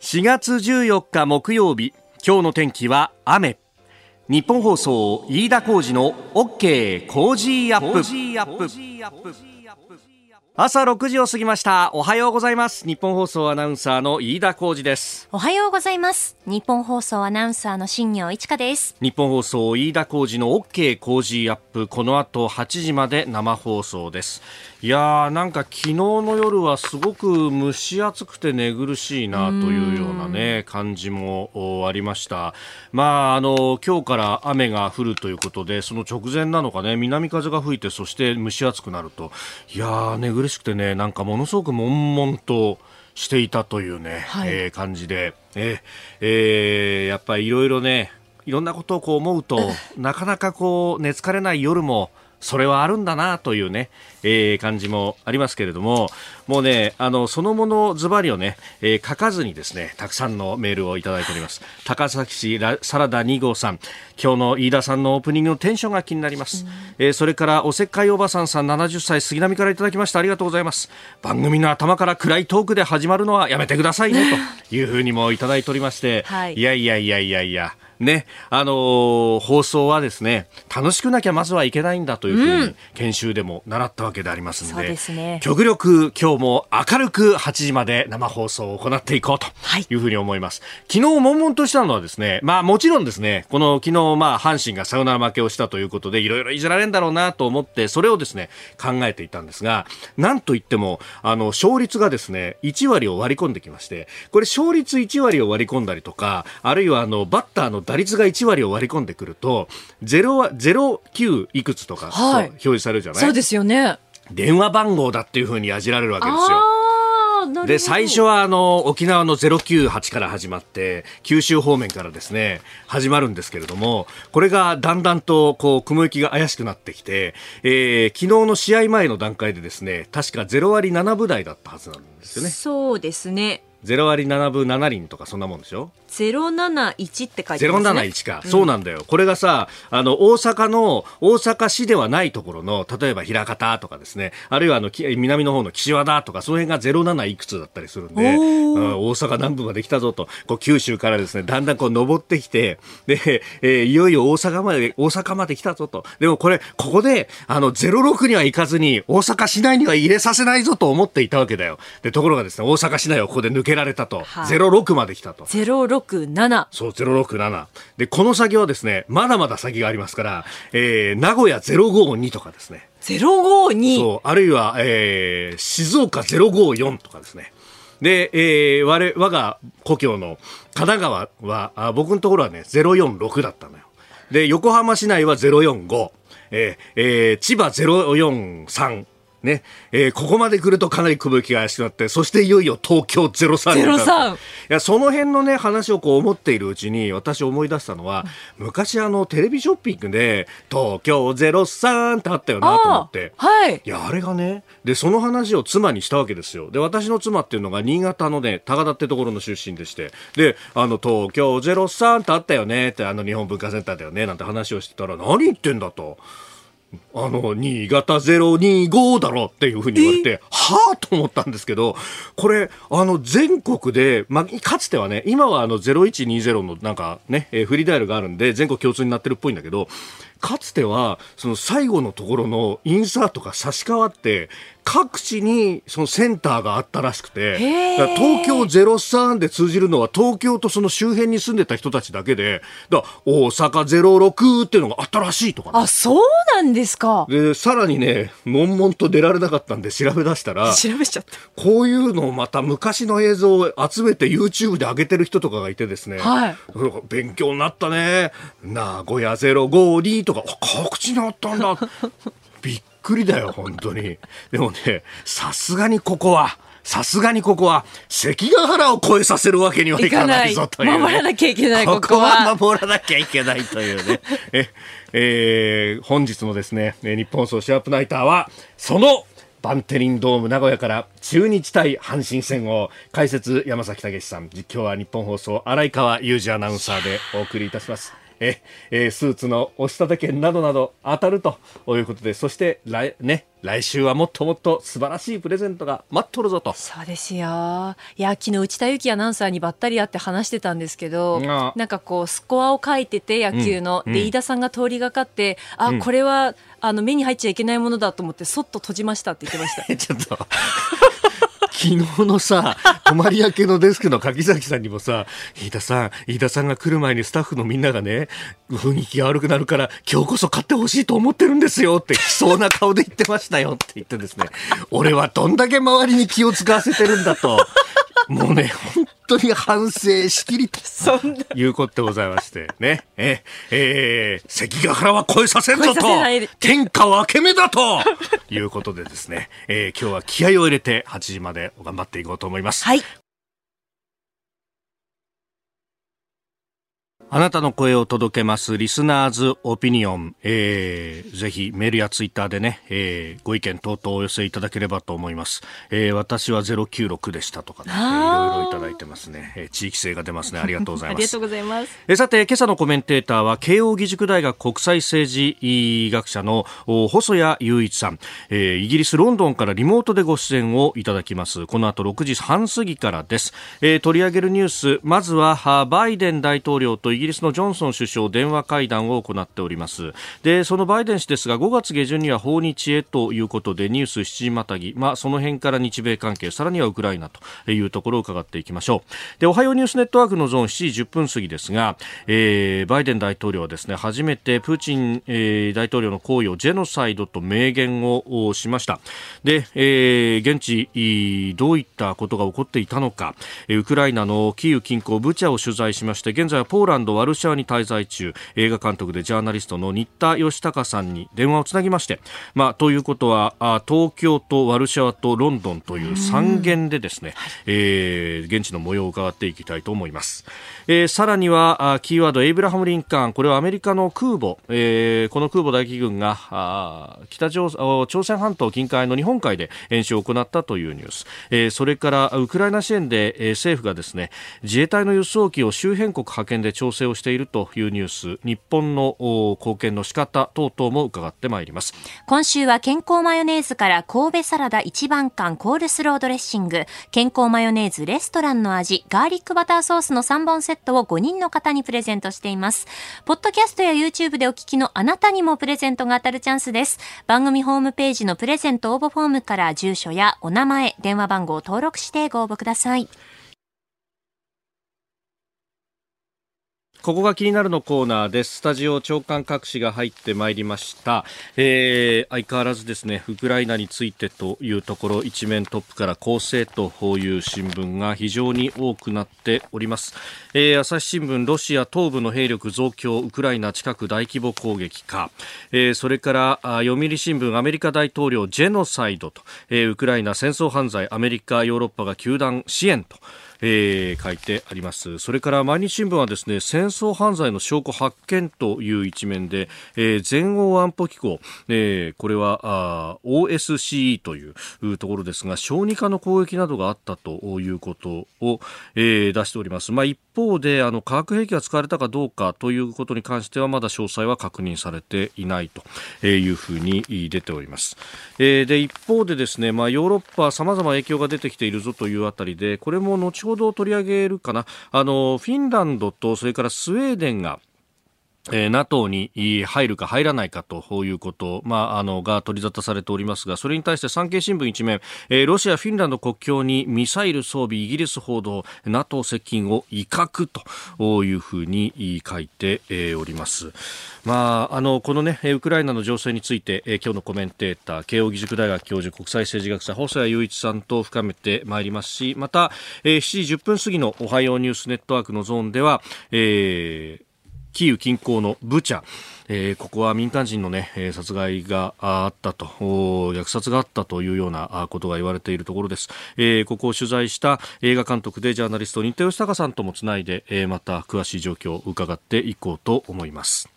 4月14日木曜日今日の天気は雨。ニッポン放送飯田浩司の OK Cozy up。朝6時を過ぎました。おはようございます。ニッポン放送アナウンサーの飯田浩司です。おはようございます。ニッポン放送アナウンサーの新行市佳です。ニッポン放送飯田浩司の OK Cozy up。この後8時まで生放送です。いやーなんか昨日の夜はすごく蒸し暑くて寝苦しいなというようなね感じもありました。まああの今日から雨が降るということでその直前なのかね南風が吹いてそして蒸し暑くなると。いやー寝苦しくてねなんかものすごく悶々としていたというね、はい、えー、感じで、えーえー、やっぱりいろいろねいろんなことをこう思うと なかなかこう寝つかれない夜もそれはあるんだなというね、えー、感じもありますけれども、もうね、あの、そのものズバリをね、えー、書かずにですね、たくさんのメールをいただいております。高崎市サラダ2号さん、今日の飯田さんのオープニングのテンションが気になります。えー、それからおせっかいおばさんさん70歳杉並からいただきました。ありがとうございます。番組の頭から暗いトークで始まるのはやめてくださいね、というふうにもいただいておりまして、はい、いやいやいやいやいや、ね、あのー、放送はですね、楽しくなきゃまずはいけないんだというふうに、研修でも習ったわけでありますので、うんね、極力今日も明るく8時まで生放送を行っていこうというふうに思います。はい、昨日悶々としたのはですね、まあもちろんですね、この昨日まあ阪神がサヨナラ負けをしたということで、いろいろいじられるんだろうなと思って、それをですね、考えていたんですが、なんといっても、あの、勝率がですね、1割を割り込んできまして、これ勝率1割を割り込んだりとか、あるいはあの、バッターの打率が1割を割り込んでくると、0は、09いくつとか、はい、表示されるじゃない？そうですよね。電話番号だっていうふうにやじられるわけですよ。で最初はあの沖縄の098から始まって九州方面からですね始まるんですけれどもこれがだんだんとこう雲行きが怪しくなってきて、えー、昨日の試合前の段階でですね確か0割7分台だったはずなんですよね。そうですね0割7分7厘とかそんなもんでしょ？071って書いてますね。071か、うん、そうなんだよ。これがさ、あの、大阪の、大阪市ではないところの、例えば枚方とかですね、あるいはあの、南の方の岸和田とか、その辺が07いくつだったりするんで、うん、大阪南部まで来たぞと、こう九州からですね、だんだんこう登ってきて、で、えー、いよいよ大阪まで、大阪まで来たぞと。でもこれ、ここで、あの、06には行かずに、大阪市内には入れさせないぞと思っていたわけだよ。で、ところがですね、大阪市内をここで抜けられたと。はい、06まで来たと。067。そう、067。で、この先はですね、まだまだ先がありますから、えー、名古屋052とかですね。052? そう、あるいは、えー、静岡054とかですね。で、えー、我、我が故郷の神奈川は、あ僕のところはね、046だったのよ。で、横浜市内は045。えー、えー、千葉043。ね、えー、ここまで来るとかなり雲行きが怪しくなって、そしていよいよ東京03に03いや、その辺のね、話をこう思っているうちに、私思い出したのは、昔あの、テレビショッピングで、東京03ってあったよなと思って。はい。いや、あれがね、で、その話を妻にしたわけですよ。で、私の妻っていうのが新潟のね、高田ってところの出身でして、で、あの、東京03ってあったよねって、あの、日本文化センターだよね、なんて話をしてたら、何言ってんだと。あの、新潟025だろっていうふうに言われて、はぁと思ったんですけど、これ、あの、全国で、まあ、かつてはね、今はあの、0120のなんかね、えー、フリーダイヤルがあるんで、全国共通になってるっぽいんだけど、かつては、その最後のところのインサートが差し替わって、各地にそのセンターがあったらしくて、東京03で通じるのは東京とその周辺に住んでた人たちだけで、だ大阪06っていうのがあったらしいとか、ね、あ、そうなんですか。で、さらにね、悶々と出られなかったんで調べ出したら、調べちゃった。こういうのをまた昔の映像を集めて YouTube で上げてる人とかがいてですね、はい。勉強になったね。名古屋052とか、各地にあったんだ。びっくりだよ、本当に。でもね、さすがにここは、さすがにここは関ヶ原を越えさせるわけにはいかないぞという、ね、守らなきゃいけないここは。守らなきゃいけないというね。え、えー、本日のですね日本総シャープナイターはそのバンテリンドーム名古屋から中日対阪神戦を解説山崎武さん。実況は日本放送荒川裕二アナウンサーでお送りいたしますええスーツの押し立て券などなど当たるということでそして来,、ね、来週はもっともっと素晴らしいプレゼントが待っとるぞと。そうですよ。いや昨日内田有紀アナウンサーにばったり会って話してたんですけどなんかこうスコアを書いてて野球の、うん、で飯田さんが通りがかってあ、うん、これはあの目に入っちゃいけないものだと思ってそっと閉じましたって言ってました。ちょっと昨日のさ、泊まり明けのデスクの柿崎さんにもさ、飯田さん、飯田さんが来る前にスタッフのみんながね、雰囲気が悪くなるから、今日こそ買ってほしいと思ってるんですよって、来そうな顔で言ってましたよって言ってですね、俺はどんだけ周りに気を使わせてるんだと。もうね、本当に反省しきりということでございまして、ね、え、えー、関ヶ原は越えさせんぞと、天下分け目だと。いうことでですね、えー、今日は気合を入れて8時まで頑張っていこうと思います。はい。あなたの声を届けますリスナーズオピニオン、えー、ぜひメールやツイッターでね、えー、ご意見等々お寄せいただければと思います、えー、私は096でしたとかね、えー、いろいろいただいてますね、えー、地域性が出ますね。ありがとうございます。ありがとうございます。えー、さて今朝のコメンテーターは慶應義塾大学国際政治学者の細谷雄一さん、えー、イギリスロンドンからリモートでご出演をいただきます。この後6時半過ぎからです、えー、取り上げるニュース。まずはバイデン大統領とイギリスのジョンソン首相電話会談を行っております。でそのバイデン氏ですが5月下旬には訪日へということでニュース7時またぎ、まあ、その辺から日米関係さらにはウクライナというところを伺っていきましょう。でおはようニュースネットワークのゾーン7時10分過ぎですが、えー、バイデン大統領はですね初めてプーチン、えー、大統領の行為をジェノサイドと明言をしました。で、えー、現地どういったことが起こっていたのか。ウクライナのキーウ近郊ブチャを取材しまして現在はポーランドワルシャワに滞在中映画監督でジャーナリストの新田義孝さんに電話をつなぎまして、まあ、ということはあ東京とワルシャワとロンドンという3軒でですね、えー、現地の模様を伺っていきたいと思います、えー、さらにはあキーワードエイブラハム・リンカーン。これはアメリカの空母、えー、この空母大気軍があ北朝朝鮮半島近海の日本海で演習を行ったというニュース、えー、それからウクライナ支援で、えー、政府がですね自衛隊の輸送機を周辺国派遣で調整をしているというニュース。日本の貢献の仕方等々も伺ってまいります。今週は健康マヨネーズから神戸サラダ一番館コールスロードレッシング。健康マヨネーズレストランの味ガーリックバターソースの3本セット。を5人の方にプレゼントしています。ポッドキャストや YouTube でお聞きのあなたにもプレゼントが当たるチャンスです。番組ホームページのプレゼント応募フォームから住所やお名前電話番号を登録してご応募ください。ここが気になるのコーナーです。スタジオ長官各紙が入ってまいりました。えー、相変わらずですね、ウクライナについてというところ、一面トップから構成という新聞が非常に多くなっております。えー、朝日新聞、ロシア東部の兵力増強、ウクライナ近く大規模攻撃か。えー、それから、読売新聞、アメリカ大統領ジェノサイドと、えー、ウクライナ戦争犯罪、アメリカ、ヨーロッパが球団支援と。えー、書いてあります。それから毎日新聞はですね戦争犯罪の証拠発見という一面で、えー、全欧安保機構、えー、これはあ OSCE というところですが小児科の攻撃などがあったということを、えー、出しております、まあ、一方であの化学兵器が使われたかどうかということに関してはまだ詳細は確認されていないというふうに出ております、えー、で一方でですね、まあ、ヨーロッパさまざま影響が出てきているぞというあたりでこれも後ほど取り上げるかな。あのフィンランドとそれからスウェーデンがえー、NATO に入るか入らないかということ、まあ、あのが取り沙汰されておりますがそれに対して産経新聞一面、えー、ロシア、フィンランド国境にミサイル装備イギリス報道 NATO 接近を威嚇というふうに書いて、えー、おります。まあ、あのこの、ね、ウクライナの情勢について、えー、今日のコメンテーター慶應義塾大学教授国際政治学者細谷雄一さんと深めてまいりますしまた、えー、7時10分過ぎのおはようニュースネットワークのゾーンでは、えーキーウ近郊のブチャ、えー、ここは民間人の、ね、殺害があったと。虐殺があったというようなことが言われているところです、えー、ここを取材した映画監督でジャーナリスト新田義孝さんともつないで、えー、また詳しい状況を伺っていこうと思います。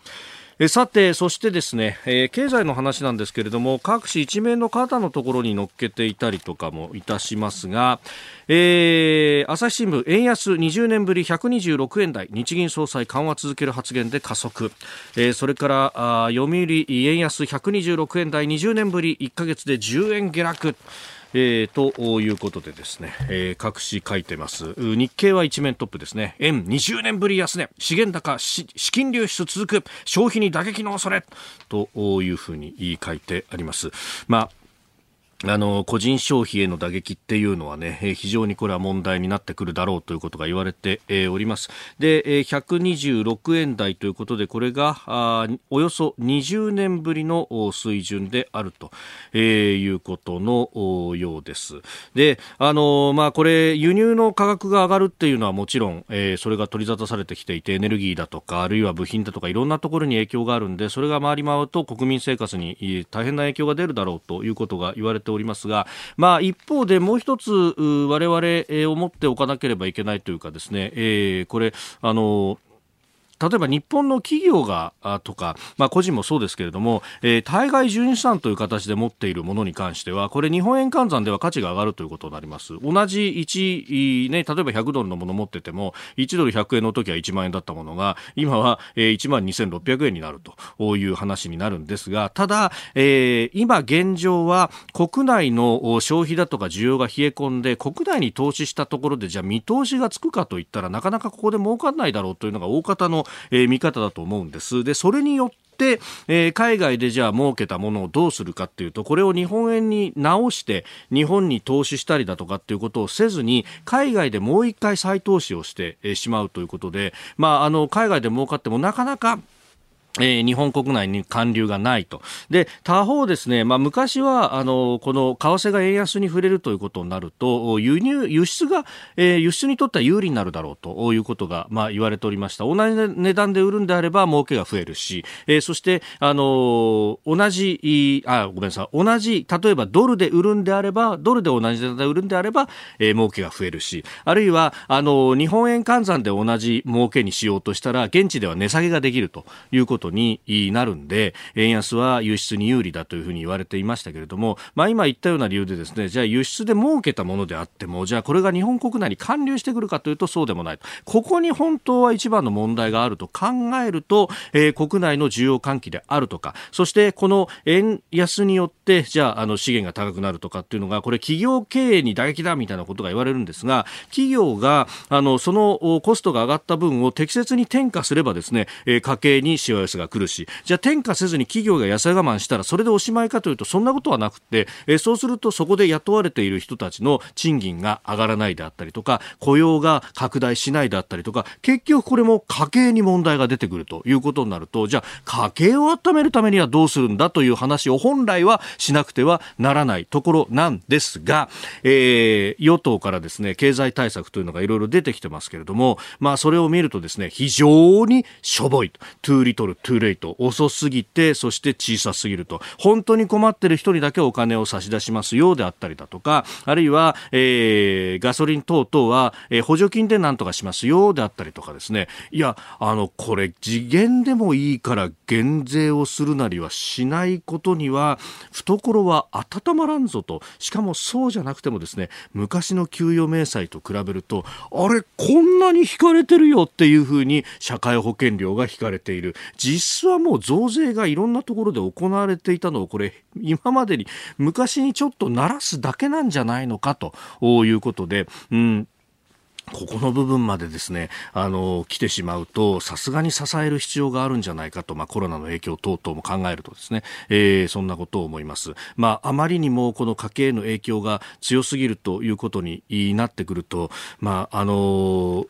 えさて、そしてですね、えー、経済の話なんですけれども、各紙一面の肩のところに載っけていたりとかもいたしますが、えー、朝日新聞、円安20年ぶり126円台、日銀総裁緩和続ける発言で加速。えー、それから、あ読売円安126円台20年ぶり1ヶ月で10円下落。えー、ということでですね、えー、各紙書いてます。日経は一面トップですね。円20年ぶり安値、資源高、資金流出続く、消費に打撃の恐れ、というふうに書いてあります。まああの、個人消費への打撃っていうのはね、非常にこれは問題になってくるだろうということが言われております。で、126円台ということで、これがあ、およそ20年ぶりの水準であると、えいうことのようです。で、あの、まあ、これ、輸入の価格が上がるっていうのはもちろん、えそれが取り沙汰されてきていて、エネルギーだとか、あるいは部品だとか、いろんなところに影響があるんで、それが回り回ると国民生活に大変な影響が出るだろうということが言われてておりますが、まあ、一方でもう一つ我々思っておかなければいけないというかですね、えー、これあの例えば日本の企業がとか、まあ、個人もそうですけれども、えー、対外純資産という形で持っているものに関してはこれ日本円換算では価値が上がるということになります。同じ1、ね、例えば100ドルのもの持ってても1ドル100円の時は1万円だったものが今は、1万2600円になるという話になるんですがただ、えー、今現状は国内の消費だとか需要が冷え込んで国内に投資したところでじゃあ見通しがつくかといったらなかなかここで儲かんないだろうというのが大方のえー、見方だと思うんです。で、それによって、えー、海外でじゃあ儲けたものをどうするかっていうとこれを日本円に直して日本に投資したりだとかっていうことをせずに海外でもう一回再投資をして、しまうということで、まあ、あの海外で儲かってもなかなかえー、日本国内に還流がないと。で、他方ですね、まあ、昔は、あの、この為替が円安に触れるということになると、輸入、輸出が、えー、輸出にとっては有利になるだろうということが、まあ、言われておりました。同じ値段で売るんであれば、儲けが増えるし、えー、そして、あの、同じ、あ、ごめんなさい、同じ、例えばドルで売るんであれば、ドルで同じ値段で売るんであれば、えー、儲けが増えるし、あるいは、あの、日本円換算で同じ儲けにしようとしたら、現地では値下げができるということことになるんで、円安は輸出に有利だというふうに言われていましたけれども、まあ今言ったような理由でですね、じゃあ輸出で儲けたものであっても、じゃあこれが日本国内に還流してくるかというとそうでもない。ここに本当は一番の問題があると考えると、えー、国内の需要喚起であるとか、そしてこの円安によって、じゃああの資源が高くなるとかっていうのが、これ企業経営に打撃だみたいなことが言われるんですが、企業があのそのコストが上がった分を適切に転嫁すればですね、えー、家計にしわ寄せが来るし、じゃあ転嫁せずに企業が野菜我慢したらそれでおしまいかというとそんなことはなくて、え、そうするとそこで雇われている人たちの賃金が上がらないであったりとか、雇用が拡大しないであったりとか、結局これも家計に問題が出てくるということになると、じゃあ家計を温めるためにはどうするんだという話を本来はしなくてはならないところなんですが、えー、与党からですね、経済対策というのがいろいろ出てきてますけれども、まあそれを見るとですね、非常にしょぼい、 too little, too late、遅すぎて、そして小さすぎると。本当に困ってる人にだけお金を差し出しますよであったりだとか、あるいは、えー、ガソリン等々は、えー、補助金で何とかしますよであったりとかですね。いや、あの、これ時限でもいいから減税をするなりはしないことには、懐は温まらんぞと。しかもそうじゃなくてもですね、昔の給与明細と比べると、あれ、こんなに引かれてるよっていうふうに社会保険料が引かれている。実質はもう増税がいろんなところで行われていたのをこれ今までに昔にちょっと鳴らすだけなんじゃないのかということで、うんここの部分までですね、あの、来てしまうと、さすがに支える必要があるんじゃないかと、まあコロナの影響等々も考えるとですね、えー、そんなことを思います。まああまりにもこの家計への影響が強すぎるということになってくると、まああの、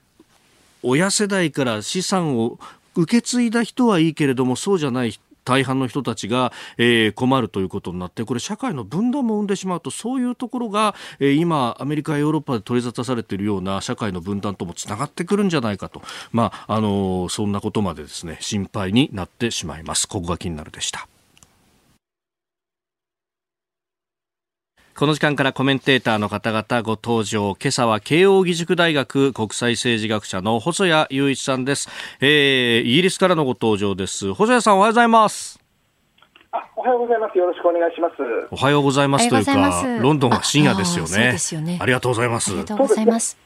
親世代から資産を受け継いだ人はいいけれどもそうじゃない大半の人たちが、え、困るということになってこれ社会の分断も生んでしまうとそういうところが、え、今アメリカやヨーロッパで取り沙汰されているような社会の分断ともつながってくるんじゃないかと、まああの、そんなことまでですね心配になってしまいますここが気になるでした。この時間からコメンテーターの方々ご登場。今朝は慶応義塾大学国際政治学者の細谷雄一さんです。えー、イギリスからのご登場です。細谷さんおはようございます。あおはようございます。よろしくお願いします。おはようございますというか、ロンドンは深夜ですよね。ですよね。ありがとうございます。ありがとうございます。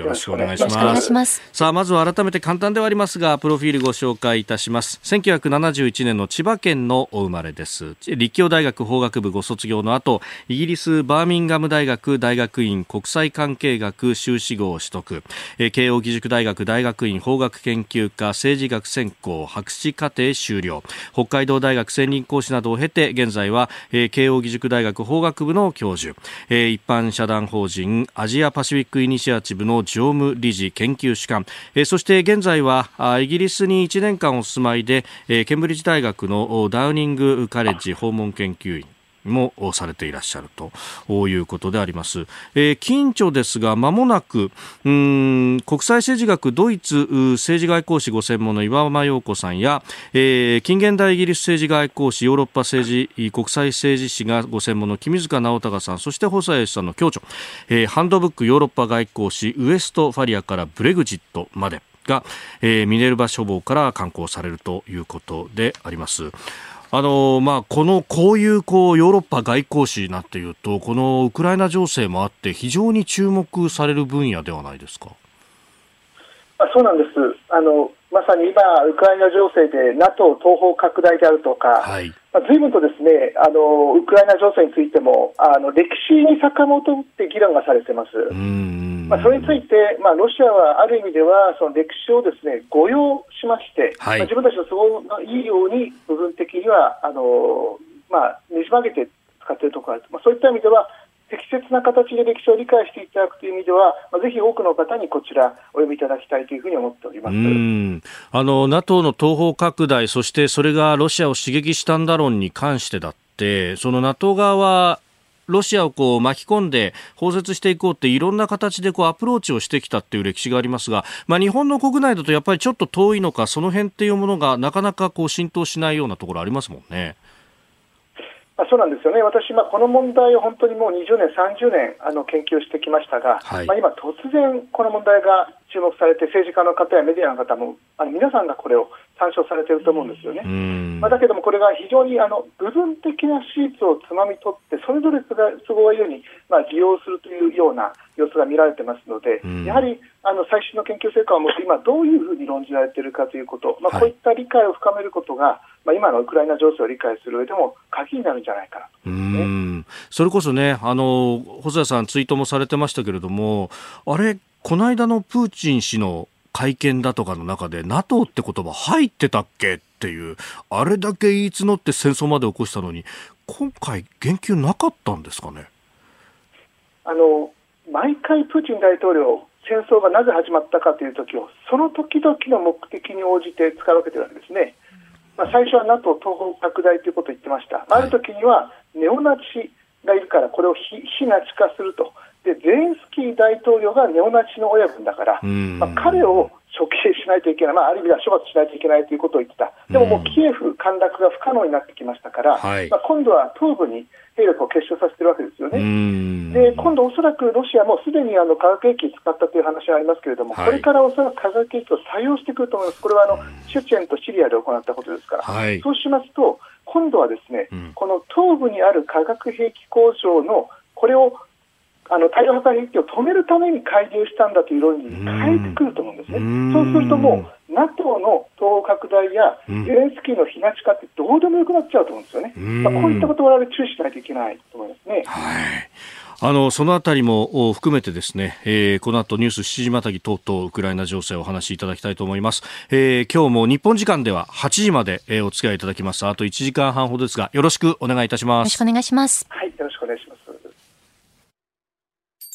はい。よろしくお願いします。ます。さあまずは改めて簡単ではありますがプロフィールご紹介いたします。1971年の千葉県のお生まれです。立教大学法学部ご卒業の後イギリスバーミンガム大学大学院国際関係学修士号を取得。慶應義塾大学大学院法学研究科政治学専攻博士課程修了。北海道大学専任講師などを経て現在は慶應義塾大学法学部の教授。一般社団法人アジアパシフィックイニシアチブの常務理事研究主幹、えー、そして現在はイギリスに1年間お住まいで、えー、ケンブリッジ大学のダウニングカレッジ訪問研究員。もされていらっしゃるということであります。えー、近所ですが、まもなく、うん国際政治学ドイツ政治外交史ご専門の岩間陽子さんや、えー、近現代イギリス政治外交史ヨーロッパ政治国際政治史がご専門の君塚直隆さん、そして細谷さんの共著、えー、ハンドブックヨーロッパ外交史ウエストファリアからブレグジットまでが、えー、ミネルバ書房から刊行されるということであります。あのまあ、このこういうこうヨーロッパ外交史なんていうとこのウクライナ情勢もあって非常に注目される分野ではないですか？あそうなんですあのまさに今、ウクライナ情勢で NATO 東方拡大であるとか、はい、まあ、随分とですねあのウクライナ情勢についてもあの歴史に遡って議論がされています。まあ、それについて、まあ、ロシアはある意味ではその歴史をですね誤用しまして、はい、まあ、自分たちの都合がいいように部分的にはあの、まあ、ねじ曲げて使っているところがある、まあ、そういった意味では適切な形で歴史を理解していただくという意味では、まあ、ぜひ多くの方にこちらお読みいただきたいというふうに思っておりますあの NATO の東方拡大、そしてそれがロシアを刺激したんだ論に関してだって、その NATO 側はロシアをこう巻き込んで包摂していこうっていろんな形でこうアプローチをしてきたっていう歴史がありますが、まあ、日本の国内だとやっぱりちょっと遠いのかその辺っていうものがなかなかこう浸透しないようなところありますもんね。まあ、そうなんですよね、私、まあ、この問題を本当にもう20年、30年あの研究してきましたが、はい、まあ、今、突然、この問題が注目されて、政治家の方やメディアの方も、あの皆さんがこれを参照されていると思うんですよね。まあ、だけども、これが非常にあの部分的なシーツをつまみ取って、それぞれ都合がいいように、まあ、利用するというような様子が見られてますので、やはりあの最新の研究成果をもって今どういうふうに論じられているかということ、まあ、こういった理解を深めることが、はい、まあ、今のウクライナ情勢を理解する上でも鍵になるんじゃないかな。と、ね、それこそねあの細谷さんツイートもされてましたけれどもあれこの間のプーチン氏の会見だとかの中で NATO って言葉入ってたっけっていうあれだけ言い募って戦争まで起こしたのに今回言及なかったんですかね？あの毎回プーチン大統領戦争がなぜ始まったかという時をその時々の目的に応じて使い分けてるわけですね、まあ、最初は NATO 東方拡大ということを言ってました、ある時にはネオナチがいるからこれを非ナチ化すると。でゼレンスキー大統領がネオナチの親分だから、まあ、彼を処刑しないといけない、まあ、ある意味では処罰しないといけないということを言ってた、でももうキエフ陥落が不可能になってきましたから、はい、まあ、今度は東部に兵力を結集させてるわけですよね。で今度、おそらくロシアもすでにあの化学兵器使ったという話がありますけれども、はい、これからおそらく化学兵器を採用してくると思います、これはあのシュチェンとシリアで行ったことですから、はい、そうしますと、今度はですね、うん、この東部にある化学兵器工場のこれをあの大量破壊兵器を止めるために介入したんだという論理に変えてくると思うんですね。そうするともう NATO の東拡大やゼレンスキーの東化ってどうでもよくなっちゃうと思うんですよね。まあ、こういったことを我々注意しないといけないと思いますね。はい。あのそのあたりも含めてですね、えー、この後ニュース7時またぎ等々ウクライナ情勢をお話しいただきたいと思います、えー、今日も日本時間では8時まで、えー、お付き合いいただきます。あと1時間半ほどですがよろしくお願いいたします。よろしくお願いします。はいよろしくお願いします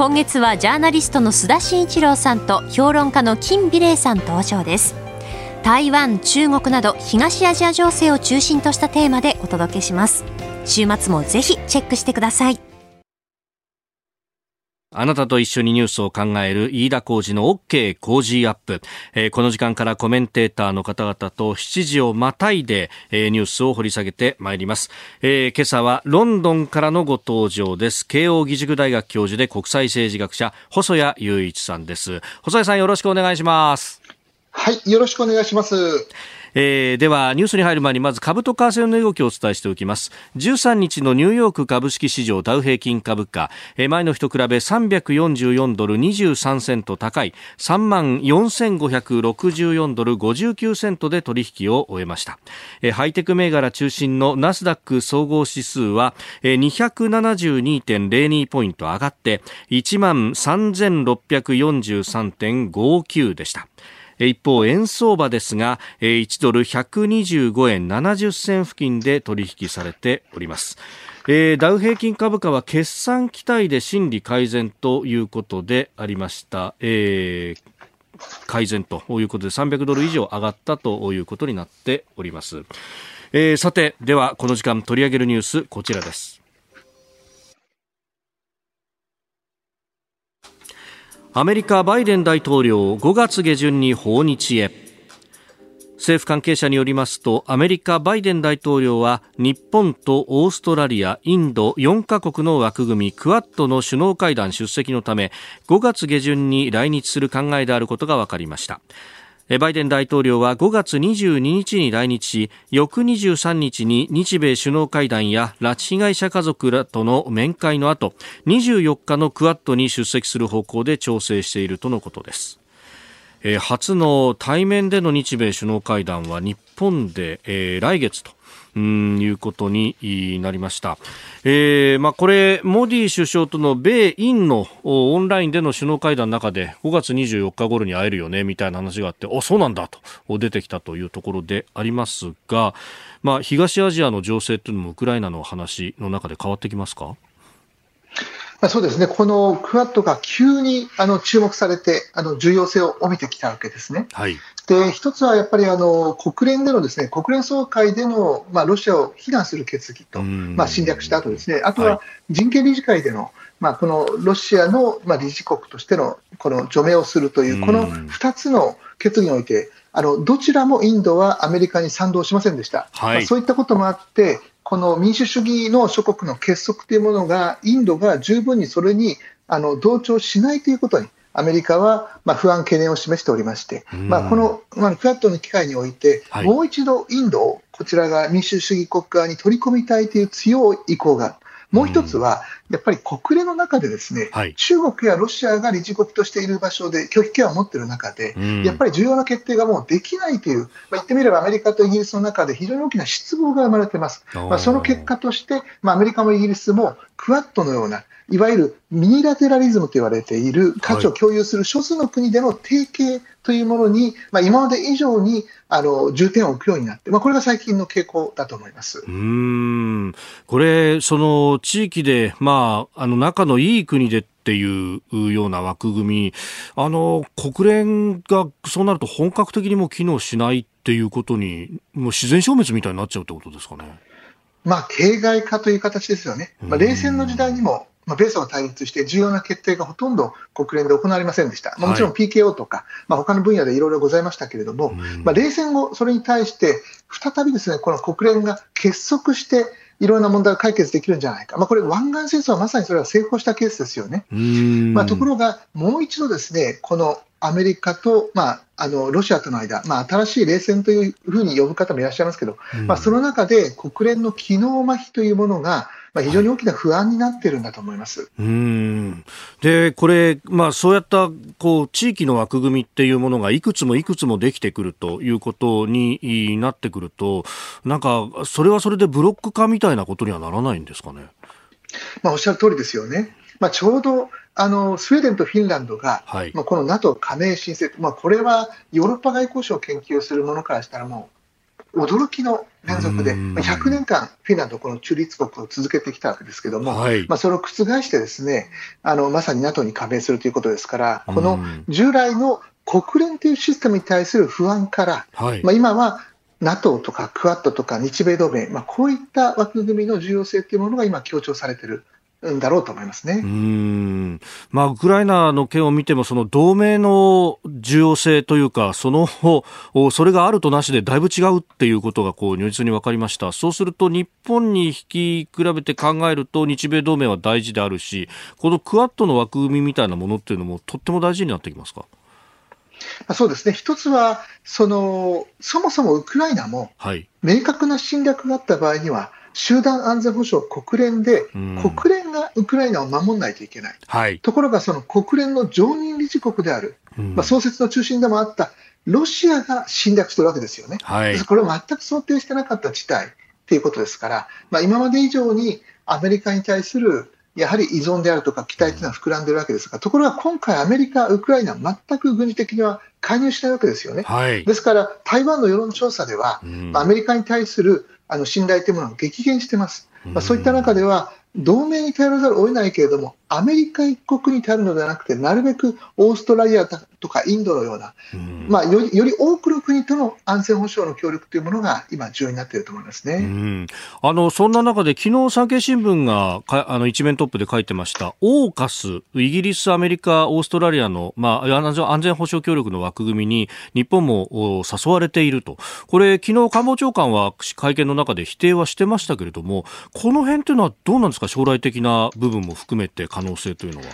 今月はジャーナリストの須田慎一郎さんと評論家の金美齢さん登場です。台湾中国など東アジア情勢を中心としたテーマでお届けします。週末もぜひチェックしてください。あなたと一緒にニュースを考える飯田浩二の OK 工事アップ、えー、この時間からコメンテーターの方々と7時をまたいで、えー、ニュースを掘り下げてまいります、えー、今朝はロンドンからのご登場です。慶應義塾大学教授で国際政治学者細谷雄一さんです。細谷さんよろしくお願いします。はいよろしくお願いします。えー、ではニュースに入る前にまず株と為替の動きをお伝えしておきます。13日のニューヨーク株式市場ダウ平均株価、えー、前の日と比べ344ドル23セント高い。3万4564ドル59セントで取引を終えました、えー、ハイテク銘柄中心のナスダック総合指数は、えー、272.02ポイント上がって1万3643.59でした。一方円相場ですが1ドル125円70銭付近で取引されております。えー、ダウ平均株価は決算期待で心理改善ということでありました、えー、改善ということで300ドル以上上がったということになっております、えー、さてではこの時間取り上げるニュースこちらです。アメリカバイデン大統領5月下旬に訪日へ。政府関係者によりますとアメリカバイデン大統領は日本とオーストラリアインド4カ国の枠組みクアッドの首脳会談出席のため5月下旬に来日する考えであることが分かりました。バイデン大統領は5月22日に来日し翌23日に日米首脳会談や拉致被害者家族らとの面会の後24日のクアッドに出席する方向で調整しているとのことです。初の対面での日米首脳会談は日本で、来月とうんいうことになりました。えーまあ、これ、モディ首相との米印のオンラインでの首脳会談の中で5月24日頃に会えるよねみたいな話があって、あそうなんだと出てきたというところでありますが、まあ、東アジアの情勢というのもウクライナの話の中で変わってきますか？まあ、そうですね、このクアッドが急にあの注目されて、あの重要性を帯びてきたわけですね。はい、で一つはやっぱりあの国連でのですね国連総会での、まあ、ロシアを非難する決議と、まあ、侵略した後ですね、あとは人権理事会での、まあ、このロシアの、まあ、理事国としてのこの除名をするという、この2つの決議において、あのどちらもインドはアメリカに賛同しませんでした。はい、まあ、そういったこともあってこの民主主義の諸国の結束というものが、インドが十分にそれにあの同調しないということに、アメリカはまあ不安、懸念を示しておりまして、まあ、この、まあ、クアッドの機会において、もう一度インドをこちらが民主主義国側に取り込みたいという強い意向がもう一つは、やっぱり国連の中でですね、はい、中国やロシアが理事国としている場所で拒否権を持っている中で、やっぱり重要な決定がもうできないという、まあ、言ってみればアメリカとイギリスの中で非常に大きな失望が生まれています。まあ、その結果として、まあ、アメリカもイギリスもクワッドのような、いわゆるミニラテラリズムと言われている価値を共有する諸数の国での提携というものに、まあ、今まで以上にあの重点を置くようになって、まあ、これが最近の傾向だと思いますうんこれ、その地域で、まあ、あの仲のいい国でっていうような枠組み、あの国連がそうなると本格的にも機能しないっていうことに、もう自然消滅みたいになっちゃうってことですかね。まあ、形骸化という形ですよね。まあ、冷戦の時代にもまあ、米ソが対立して重要な決定がほとんど国連で行われませんでした、まあ、もちろん PKO とか、はいまあ、他の分野でいろいろございましたけれども、まあ、冷戦後、それに対して再びですねこの国連が結束していろんな問題を解決できるんじゃないか、まあ、これ、湾岸戦争はまさにそれは成功したケースですよね。まあ、ところが、もう一度ですねこのアメリカと、まあ、あのロシアとの間、まあ、新しい冷戦というふうに呼ぶ方もいらっしゃいますけど、まあ、その中で国連の機能麻痺というものが、まあ、非常に大きな不安になっているんだと思います。うんで、これ、まあ、そうやったこう地域の枠組みっていうものがいくつもいくつもできてくるということになってくると、なんか、それはそれでブロック化みたいなことにはならないんですかね？まあ、おっしゃる通りですよね。まあ、ちょうどあのスウェーデンとフィンランドが、はい、まあ、この NATO 加盟申請、まあ、これはヨーロッパ外交史を研究するものからしたらもう驚きの連続で、100年間、フィンランド、この中立国を続けてきたわけですけれども、はい、まあ、それを覆してですねあの、まさに NATO に加盟するということですから、この従来の国連というシステムに対する不安から、はい、まあ、今は NATO とかクアッドとか日米同盟、まあ、こういった枠組みの重要性というものが今、強調されている。だろうと思いますね。うん。まあ、ウクライナの件を見ても、その同盟の重要性というか、その、それがあるとなしでだいぶ違うっていうことが、こう、如実に分かりました。そうすると、日本に引き比べて考えると、日米同盟は大事であるし、このクアッドの枠組みみたいなものっていうのも、とっても大事になってきますか？そうですね、一つはその、そもそもウクライナも、明確な侵略があった場合には、集団安全保障国連で、国連がウクライナを守らないといけない、はい、ところがその国連の常任理事国である、まあ、創設の中心でもあったロシアが侵略してるわけですよね、はい、これを全く想定してなかった事態。ということですから、まあ、今まで以上にアメリカに対するやはり依存であるとか期待というのは膨らんでるわけですが、ところが今回、アメリカ、ウクライナ、全く軍事的には介入しないわけですよね。はい、ですから、台湾の世論調査では、うん、アメリカに対するあの信頼というものが激減してます。まあ、そういった中では、同盟に頼らざるを得ないけれども、アメリカ一国に頼るのではなくて、なるべくオーストラリアとかインドのような、うん、まあ、よりより多くの国との安全保障の協力というものが今、重要になっていると思いますね、うん、あのそんな中で、昨日産経新聞がかあの一面トップで書いてました、オーカス、イギリス、アメリカ、オーストラリアの、まあ、安全保障協力の枠組みに日本も誘われていると、これ、昨日官房長官は会見の中で否定はしてましたけれども、この辺というのはどうなんですか、将来的な部分も含めて可能性というのは？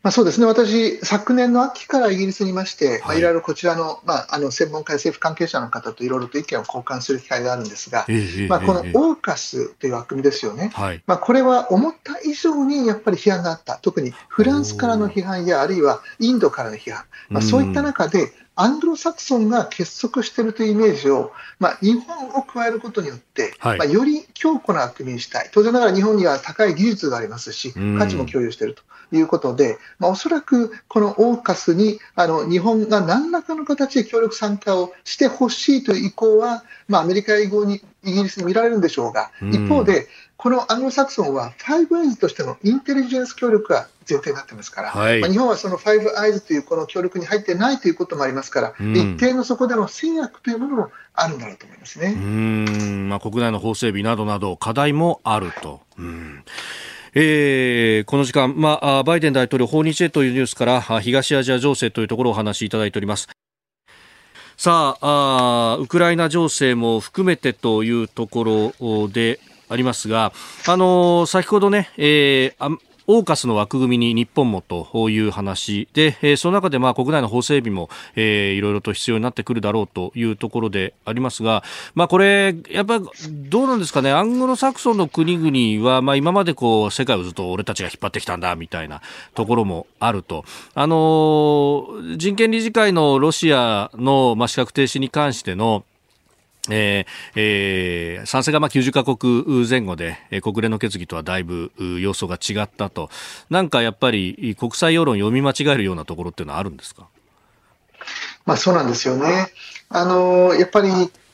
まあ、そうですね、私、昨年の秋からイギリスにいまして、はい、いろいろこちらの,、まあ、あの専門家や政府関係者の方といろいろと意見を交換する機会があるんですが、えー、まあ、このオーカスという枠組みですよね、まあ、これは思った以上にやっぱり批判があった、特にフランスからの批判や、あるいはインドからの批判、まあ、そういった中で、アングロサクソンが結束しているというイメージを、まあ、日本を加えることによって、はい、まあ、より強固な枠組みにしたい、当然ながら日本には高い技術がありますし、価値も共有しているということで、まあ、おそらくこのオーカスにあの日本が何らかの形で協力参加をしてほしいという意向は、まあ、アメリカ以後にイギリスに見られるんでしょうが、一方で、このアングロサクソンは、ファイブアイズとしてのインテリジェンス協力が前提になってますから、はい、まあ、日本はそのファイブアイズというこの協力に入ってないということもありますから、うん、一定のそこでの制約というものもあるんだろうと思いますね。うん。まあ、国内の法整備などなど、課題もあると。うん。えー、この時間、まあ、バイデン大統領訪日へというニュースから東アジア情勢というところをお話しいただいております。さあウクライナ情勢も含めてというところでありますが、あの先ほどね、えー、オーカスの枠組みに日本もという話で、えー、その中でまあ国内の法整備も、えー、いろいろと必要になってくるだろうというところでありますが、まあこれ、やっぱどうなんですかね、アングロサクソンの国々は、まあ今までこう、世界をずっと俺たちが引っ張ってきたんだ、みたいなところもあると。あの人権理事会のロシアの、まあ、資格停止に関しての、えーえー、賛成がまあ90カ国前後で、えー、国連の決議とはだいぶ様相が違ったと、なんかやっぱり国際世論読み間違えるようなところっていうのはあるんですか、まあ、そうなんですよね。あのやっぱり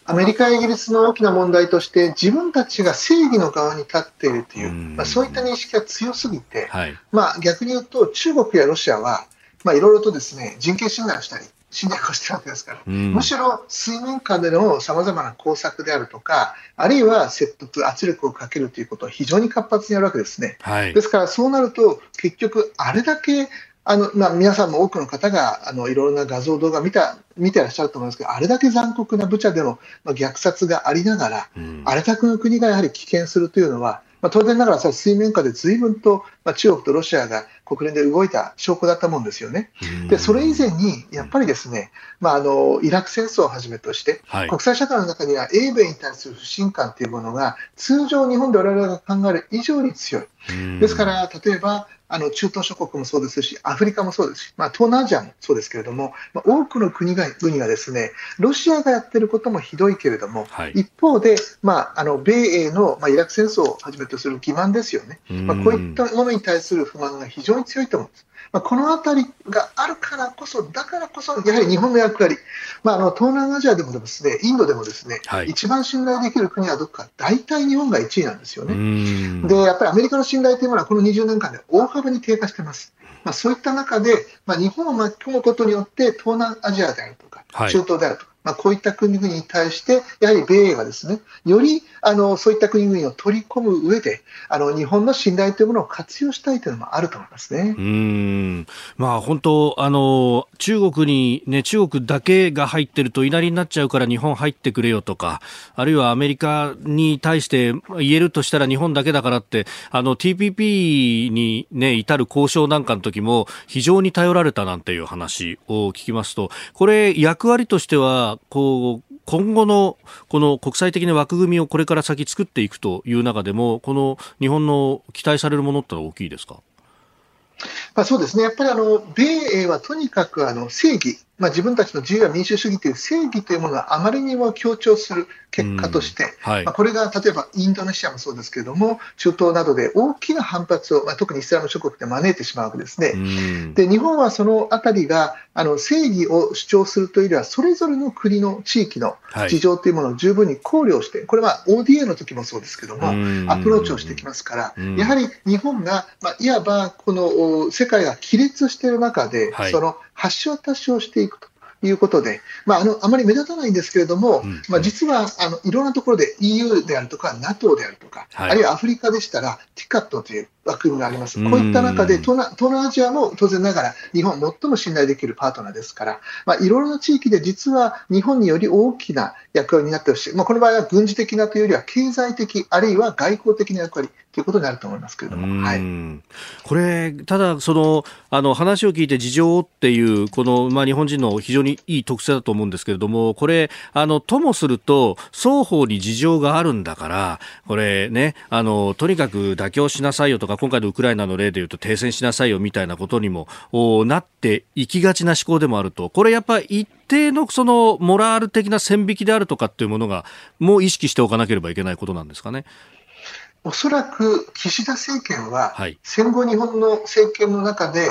アメリカやイギリスの大きな問題として自分たちが正義の側に立っているという、まあ、そういった認識が強すぎて、はい、まあ、逆に言うと中国やロシアは、まあ、いろいろとですね人権侵害をしたり侵略をしてるわけですから、うん、むしろ水面下でのさまざまな工作であるとか、あるいは説得、圧力をかけるということを非常に活発にやるわけですね。はい、ですから、そうなると、結局、あれだけあのまあ、皆さんも多くの方があのいろいろな画像、動画見た見てらっしゃると思いますけど、あれだけ残酷なブチャでの虐殺がありながら、うん、あれだけの国がやはり棄権するというのは、まあ、当然ながら水面下で随分と、まあ、中国とロシアが国連で動いた証拠だったもんですよね。でそれ以前にやっぱりですね、まあ、あのイラク戦争をはじめとして、はい、国際社会の中には英米に対する不信感というものが通常日本で我々が考える以上に強い。ですから例えばあの中東諸国もそうですし、アフリカもそうですし、まあ、東南アジアもそうですけれども、まあ、多くの国が国がですねロシアがやってることもひどいけれども、はい、一方で、まあ、あの米英の、まあ、イラク戦争をはじめとする欺瞞ですよね、まあ、こういったものに対する不満が非常に強いと思うんです。まあ、このあたりがあるからこそ、だからこそ、やはり日本の役割、まあ、あの東南アジアでもですね、インドでもですね、はい、一番信頼できる国はどこか、大体日本が1位なんですよね。で、やっぱりアメリカの信頼というものは、この20年間で大幅に低下してます。まあ、そういった中で、まあ、日本を巻き込むことによって、東南アジアであるとか、中東であるとか、まあ、こういった国々に対して、やはり米英はですね、よりあのそういった国々を取り込む上で、あの日本の信頼というものを活用したいというのもあると思いますね。うんまあ、本当あの、中国に、ね、中国だけが入ってると、稲荷になっちゃうから日本入ってくれよとか、あるいはアメリカに対して言えるとしたら日本だけだからって、あの TPP に、ね、至る交渉なんかの時も、非常に頼られたなんていう話を聞きますと、これ、役割としては、こう今後のこの国際的な枠組みをこれから先作っていくという中でもこの日本の期待されるものってのは大きいですか？まあ、そうですね、やっぱりあの米英はとにかくあの正義、まあ、自分たちの自由や民主主義という正義というものがあまりにも強調する結果として、はい、まあ、これが例えばインドネシアもそうですけれども、中東などで大きな反発を、まあ、特にイスラム諸国で招いてしまうわけですね。で日本はそのあたりがあの正義を主張するというよりは、それぞれの国の地域の事情というものを十分に考慮して、これは ODA の時もそうですけども、アプローチをしてきますから、やはり日本が、まあ、いわばこの世界が亀裂している中で、はい、その橋渡しをしていくと。いうことで、まあ、あのあまり目立たないんですけれども、うん、まあ、実はあのいろんなところで EU であるとか NATO であるとか、はい、あるいはアフリカでしたら TICAT という枠組みがあります。こういった中で東南、東南アジアも当然ながら日本最も信頼できるパートナーですから、まあ、いろいろな地域で実は日本により大きな役割になってほしい。まあ、この場合は軍事的なというよりは経済的、あるいは外交的な役割ということになると思いますけれども。はい、これ、ただ、その、あの、話を聞いて事情っていう、この、まあ、日本人の非常にいい特性だと思うんですけれども、これ、あの、ともすると、双方に事情があるんだから、これね、あの、とにかく妥協しなさいよとか、今回のウクライナの例でいうと停戦しなさいよみたいなことにもなっていきがちな思考でもあると、これやっぱり一定のそのモラル的な線引きであるとかっていうものが、もう意識しておかなければいけないことなんですかね。おそらく岸田政権は、戦後日本の政権の中で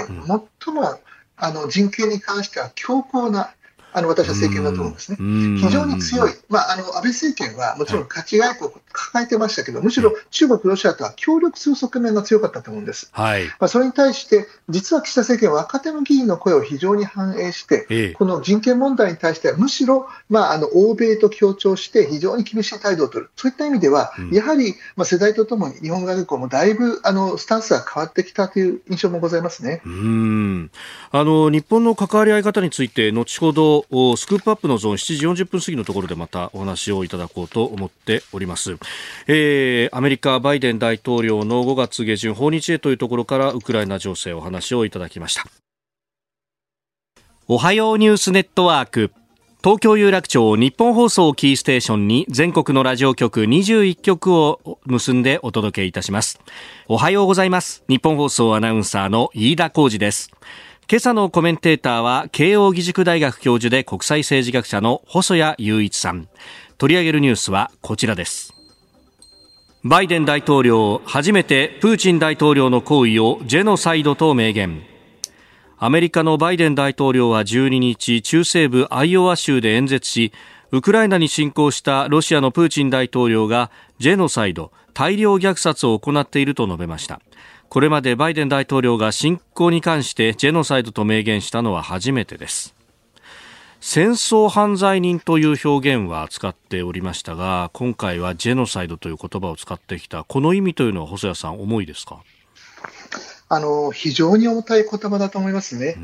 最も、あの人権に関しては強硬なあの私は政権だと思うんですね。非常に強い、まあ、あの安倍政権はもちろん価値外交を抱えてましたけど、むしろ中国、ロシアとは協力する側面が強かったと思うんです。はい、まあ、それに対して、実は岸田政権は若手の議員の声を非常に反映して、ええ、この人権問題に対しては、むしろ、まあ、あの欧米と協調して、非常に厳しい態度を取る、そういった意味では、うん、やはり、まあ、世代とともに日本外交もだいぶあのスタンスが変わってきたという印象もございますね。うん。あの日本の関わり合い方について、後ほどスクープアップのゾーン7時40分過ぎのところでまたお話をいただこうと思っております、えー、アメリカバイデン大統領の5月下旬訪日へというところからウクライナ情勢お話をいただきました。おはようニュースネットワーク。東京有楽町日本放送キーステーションに全国のラジオ局21局を結んでお届けいたします。おはようございます。日本放送アナウンサーの飯田浩二です。今朝のコメンテーターは慶應義塾大学教授で国際政治学者の細谷雄一さん。取り上げるニュースはこちらです。バイデン大統領初めてプーチン大統領の行為をジェノサイドと明言。アメリカのバイデン大統領は12日中西部アイオワ州で演説しウクライナに侵攻したロシアのプーチン大統領がジェノサイド大量虐殺を行っていると述べました。これまでバイデン大統領が侵攻に関してジェノサイドと明言したのは初めてです。戦争犯罪人という表現は使っておりましたが今回はジェノサイドという言葉を使ってきた。この意味というのは細谷さん重いですか？あの非常に重たい言葉だと思いますね。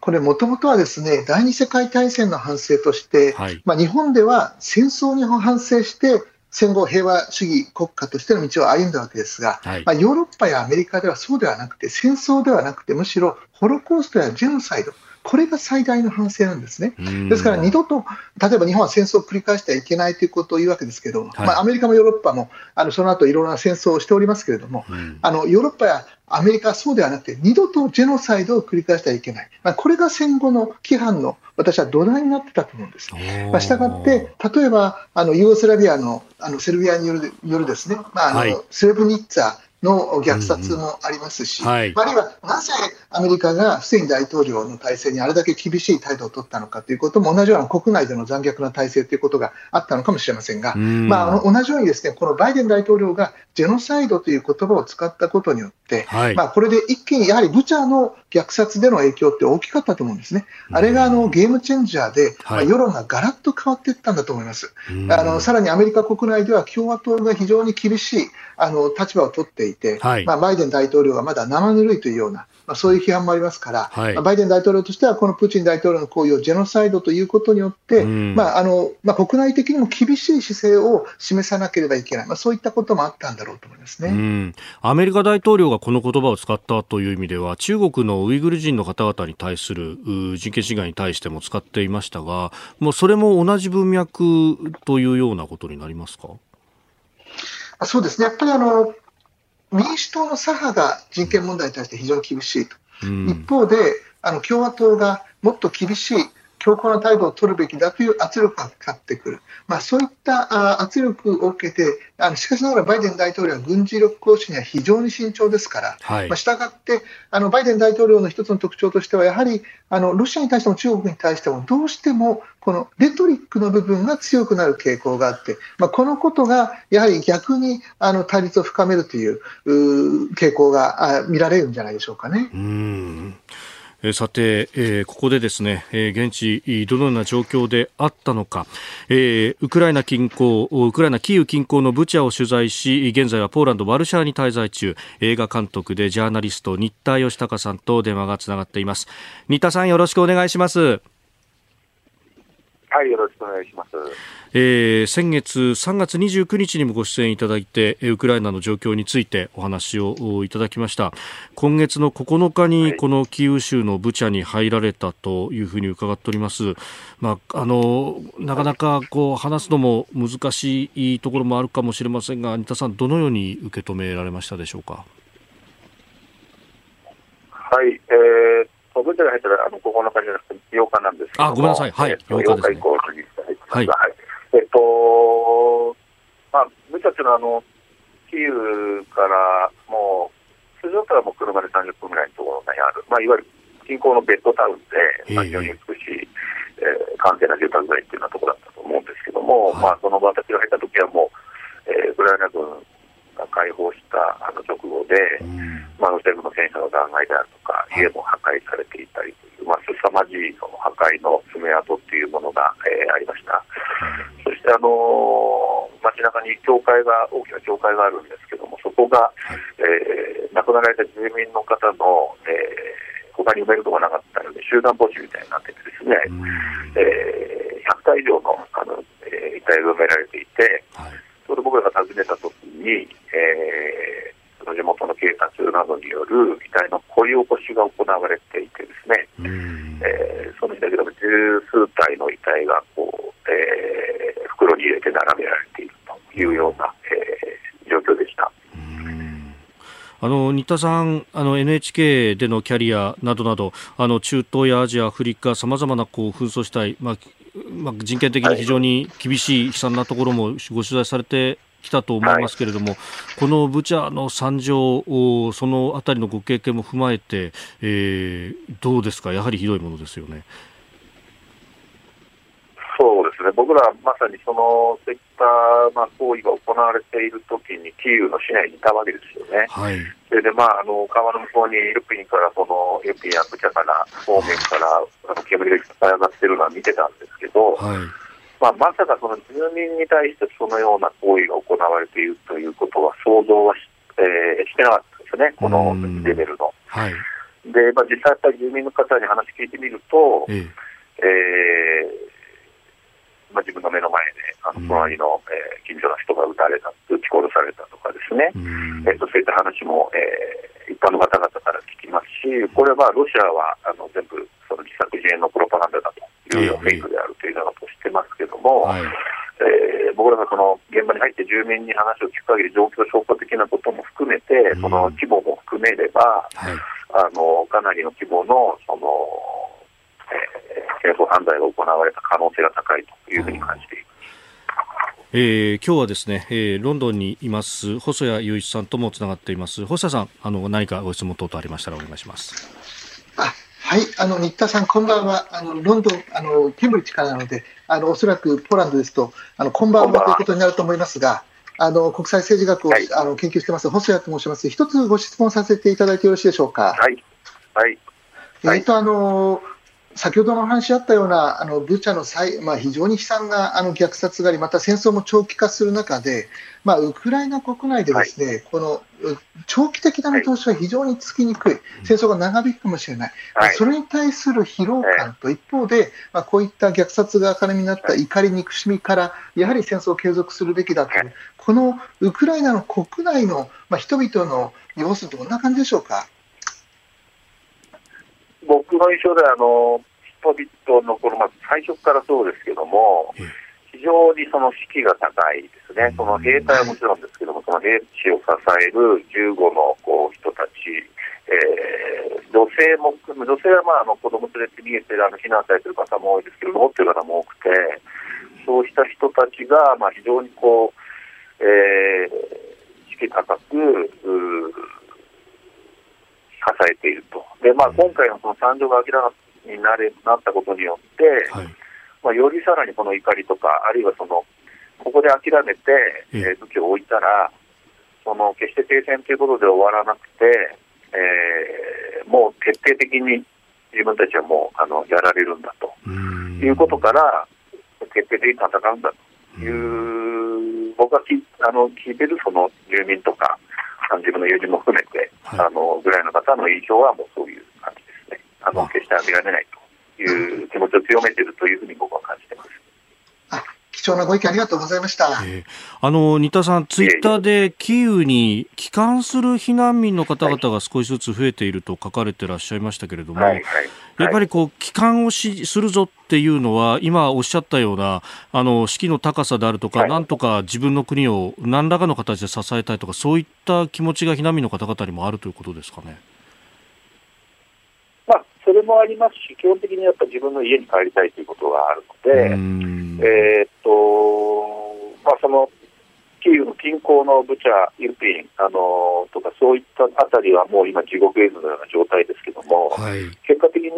これ、もともとはですね第二次世界大戦の反省として、はい、まあ、日本では戦争に反省して戦後平和主義国家としての道を歩んだわけですが、はい、まあ、ヨーロッパやアメリカではそうではなくて、戦争ではなくて、むしろホロコーストやジェノサイド、これが最大の反省なんですね。ですから二度と、例えば日本は戦争を繰り返してはいけないということを言うわけですけど、はい、まあ、アメリカもヨーロッパもあのその後いろんな戦争をしておりますけれども、あのヨーロッパやアメリカはそうではなくて、二度とジェノサイドを繰り返してはいけない、まあ、これが戦後の規範の私は土台になってたと思うんです。まあ、したがって、例えばあのユーゴスラビアのあのセルビアによるよるですね、まああの、はい、スレブニッツァの虐殺もありますし、うんうん。はい、あるいはなぜアメリカがフセイン大統領の体制にあれだけ厳しい態度を取ったのかということも同じような国内での残虐な体制ということがあったのかもしれませんが、まあ、同じようにですねこのバイデン大統領がジェノサイドという言葉を使ったことによって、はい、まあ、これで一気にやはりブチャの虐殺での影響って大きかったと思うんですね。あれがあのゲームチェンジャーで、まあ、世論がガラッと変わっていったんだと思います。あのさらにアメリカ国内では共和党が非常に厳しいあの立場を取っていて、はい、まあ、バイデン大統領がまだ生ぬるいというような、まあ、そういう批判もありますから、はい、バイデン大統領としては、このプーチン大統領の行為をジェノサイドということによって、まああのまあ、国内的にも厳しい姿勢を示さなければいけない、まあ、そういったこともあったんだろうと思いますね。アメリカ大統領がこの言葉を使ったという意味では、中国のウイグル人の方々に対する人権侵害に対しても使っていましたが、もうそれも同じ文脈というようなことになりますか？そうですね、やっぱりあの民主党の左派が人権問題に対して非常に厳しいと、うん、一方であの共和党がもっと厳しい強硬な態度を取るべきだという圧力がかかってくる、まあ、そういった圧力を受けて、あのしかしながらバイデン大統領は軍事力行使には非常に慎重ですから、はい、まあ、従ってあのバイデン大統領の一つの特徴としては、やはりあのロシアに対しても中国に対しても、どうしてもこのレトリックの部分が強くなる傾向があって、まあ、このことがやはり逆にあの対立を深めるという傾向が見られるんじゃないでしょうかね。うん。さて、えー、ここでですね、えー、現地どのような状況であったのか、えー、ウクライナ近郊ウクライナキーウ近郊のブチャを取材し現在はポーランドワルシャワに滞在中。映画監督でジャーナリスト新田義孝さんと電話がつながっています。新田さんよろしくお願いします。はい、よろしくお願いします。えー、先月3月29日にもご出演いただいて、ウクライナの状況についてお話をいただきました。今月の9日にこのキーウ州のブチャに入られたというふうに伺っております。まあ、あの、なかなかこう話すのも難しいところもあるかもしれませんが、新田さん、どのように受け止められましたでしょうか？はい、えーブチャが入ったらあの9日じゃなくて8日なんですけどあ、ごめんなさい。はい。8日です、ね、8日以降の日入ってます。はい。えっと、まあ、ブチャっていうのは、あの、キーウからもう、通常からもう車で30分ぐらいのところにある、まあ、いわゆる近郊のベッドタウンで、まあ、非常に美しい、えー、完全な住宅街っていうようなところだったと思うんですけども、はい、まあ、その私が入った時はもう、えー、ウクライナ軍が解放したあの直後で、うん。まあ、ロシア軍の戦車の残骸であるとか、家も破壊されていたりという、まあ、凄まじいその破壊の爪痕っていうものが、えー、ありました。そして、あのー、街中に教会が、大きな教会があるんですけども、そこが、えー、亡くなられた住民の方の、えー、他に埋めるとこがなかったので、集団墓地みたいになっててですね、えー、100体以上のあの、えー、遺体が埋められていて、はい、それ僕らが訪ねたときに、えーの地元の警察などによる遺体の掘り起こしが行われていてですね、えー、その日だけでも十数体の遺体がこう、えー、袋に入れて並べられているというような、えー、状況でした。あの新田さん、あの NHK でのキャリアなどなど、あの中東やアジア、アフリカ、さまざまなこう紛争したい、まあまあ、人権的に非常に厳しい、悲惨なところもご取材されてきたと思いますけれども、はい、このブチャの惨状、そのあたりのご経験も踏まえて、えー、どうですか、やはりひどいものですよね。僕らまさにそのそういったまあ行為が行われているときに、キーウの市内にいたわけですよね。はい、それで、まあ、あの川の向こうにルピンからそのルピンやブチャから方面からあの煙が上がってるのは見てたんですけど、はい。まあ、まさかその住民に対してそのような行為が行われているということは想像はし,、えー、してなかったですね、このレベルの。はい、で、まあ、実際やっぱり住民の方に話聞いてみると、え。えー、まあ、自分の目の前であの隣の、えー、近所の人が撃たれた、撃ち殺されたとかですね、えーと、そういった話も、えー、一般の方々から聞きますし、これはロシアはあの全部その自作自演のプロパガンダだというようなフェイクであるというようなことをしてますけども、はい、えー、僕らがその現場に入って住民に話を聞く限り状況証拠的なことも含めて、その規模も含めれば、はい、あのかなりの規模のその、えー、戦争犯罪が行われた可能性が高いというふうに感じています。えー、今日はですね、えー、ロンドンにいます細谷雄一さんともつながっています。細谷さんあの何かご質問等々ありましたらお願いします。あはいあの新田さんこんばんは。あのロンドンあのケンブリッジからなのであのおそらくポーランドですとあのこんばんはということになると思いますがあの国際政治学を、はい、あの研究してます細谷と申します。一つご質問させていただいてよろしいでしょうか？はい。はい。えっとあの先ほどの話あったようなあのブチャの際、まあ、非常に悲惨なあの虐殺があり、また戦争も長期化する中で、まあ、ウクライナ国内でですね、はい、この長期的な見通しは非常につきにくい、はい、戦争が長引くかもしれない、はい、それに対する疲労感と、一方で、まあ、こういった虐殺が明るみになった怒り、憎しみから、やはり戦争を継続するべきだという、このウクライナの国内の、まあ、人々の様子、どんな感じでしょうか？僕の印象であの人々の頃、まあ、最初からそうですけども、非常にその士気が高いですね、その兵隊はもちろんですけども、その兵士を支える15のこう人たち、えー、女性も女性はまああの子供連れて逃げてあの避難されてる方も多いですけど、持ってる方も多くて、そうした人たちがまあ非常にこう、えー、士気高く、支えていると。で、まあ、今回のその惨状が明らかになれなったことによって、はい、まあ、よりさらにこの怒りとか、あるいはその、ここで諦めて、えー、武器を置いたら、その決して停戦ということで終わらなくて、えー、もう徹底的に自分たちはもうあのやられるんだと。いうことから、徹底的に戦うんだと。いう、僕がきあの聞いてるその住民とか、自分の友人も含めて、はい、あのぐらいの方の印象はもうそういう感じですね。あの決して諦めないという気持ちを強めているというふうに僕は感じてます。貴重なご意見ありがとうございました。えー、あの、新田さん、ツイッターでキーウに帰還する避難民の方々が少しずつ増えていると書かれてらっしゃいましたけれども、はいはい、やっぱりこう、帰還をしするぞっていうのは、今おっしゃったような、あの、士気の高さであるとか、はい、なんとか自分の国を何らかの形で支えたいとか、そういった気持ちが避難民の方々にもあるということですかね。それもありますし、基本的にやっぱ自分の家に帰りたいということがあるので、えー、っと、まあ、その、キーウの近郊のブチャ、イルピン、あのとか、そういったあたりはもう今、地獄絵図のような状態ですけども、はい、結果的に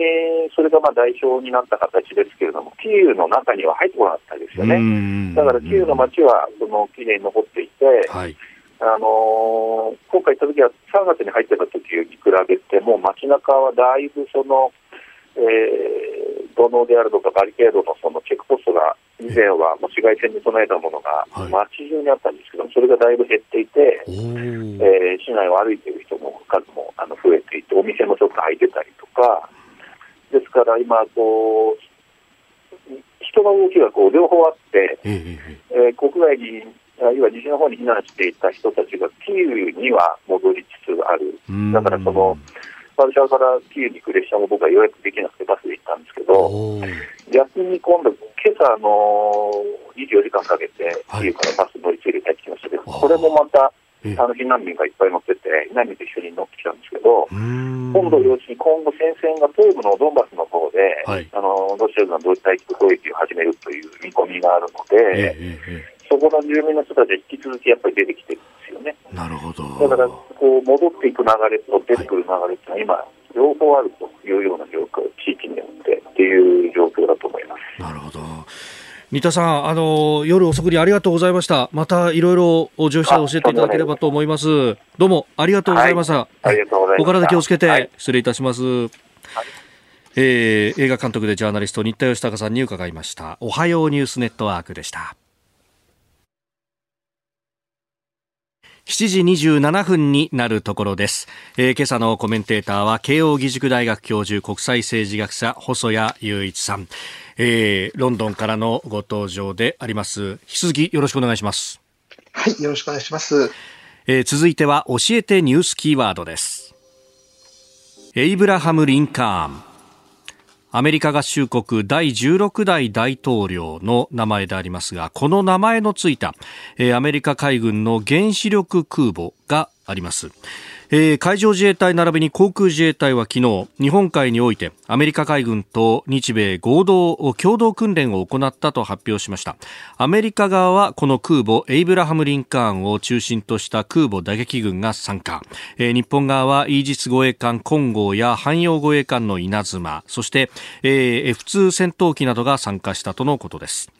それがまあ代表になった形ですけれども、キーウの中には入ってこなかったですよね。だからキーウの街はそのきれいに残っていて、はいあのー、今回行った時は3月に入ってた時に比べても街中はだいぶその、えー、土のうであるとかバリケードのそのチェックポストが以前はもう市街戦に備えたものが街中にあったんですけどそれがだいぶ減っていて、えー、市内を歩いている人の数もあの増えていてお店もちょっと開いてたりとかですから今こう人の動きがこう両方あって、えー、国外にあるいは西の方に避難していた人たちがキーウには戻りつつある、だからそのワルシャワからキーウに行く列車も僕は予約できなくてバスで行ったんですけど、逆に今度、今朝の24時間かけて、キーウからバス乗り継いで帰ってきましたけど、これもまた、あの避難民がいっぱい乗ってて、避難民と一緒に乗ってきたんですけど、今度、要するに今後、戦線が東部のドンバスの方で、はい、あのロシア軍が同時対空攻撃を始めるという見込みがあるので、ええそこの住民の人たちは引き続きやっぱり出てきてるんですよね。なるほど。だから、こう、戻っていく流れと出てくる流れっていうのは、今、両方あるというような状況、地域によってっていう状況だと思います。なるほど。三田さん、あの夜遅くにありがとうございました。またいろいろお乗車教えていただければと思います。どうもありがとうございました。はい、ありがとうございます。お体気をつけて、失礼いたします。はいえー、映画監督でジャーナリスト新田義孝さんに伺いましたおはようニュースネットワークでした7時27分になるところです、えー、今朝のコメンテーターは慶應義塾大学教授国際政治学者細谷雄一さん、えー、ロンドンからのご登場であります引き続きよろしくお願いします。はいよろしくお願いします、えー、続いては教えてニュースキーワードです。エイブラハム・リンカーンアメリカ合衆国第16代大統領の名前でありますが、この名前のついた、アメリカ海軍の原子力空母があります。えー、海上自衛隊並びに航空自衛隊は昨日日本海においてアメリカ海軍と日米合同共同訓練を行ったと発表しました。アメリカ側はこの空母エイブラハム・リンカーンを中心とした空母打撃軍が参加、えー、日本側はイージス護衛艦金剛や汎用護衛艦の稲妻そして、えー、F2 戦闘機などが参加したとのことです。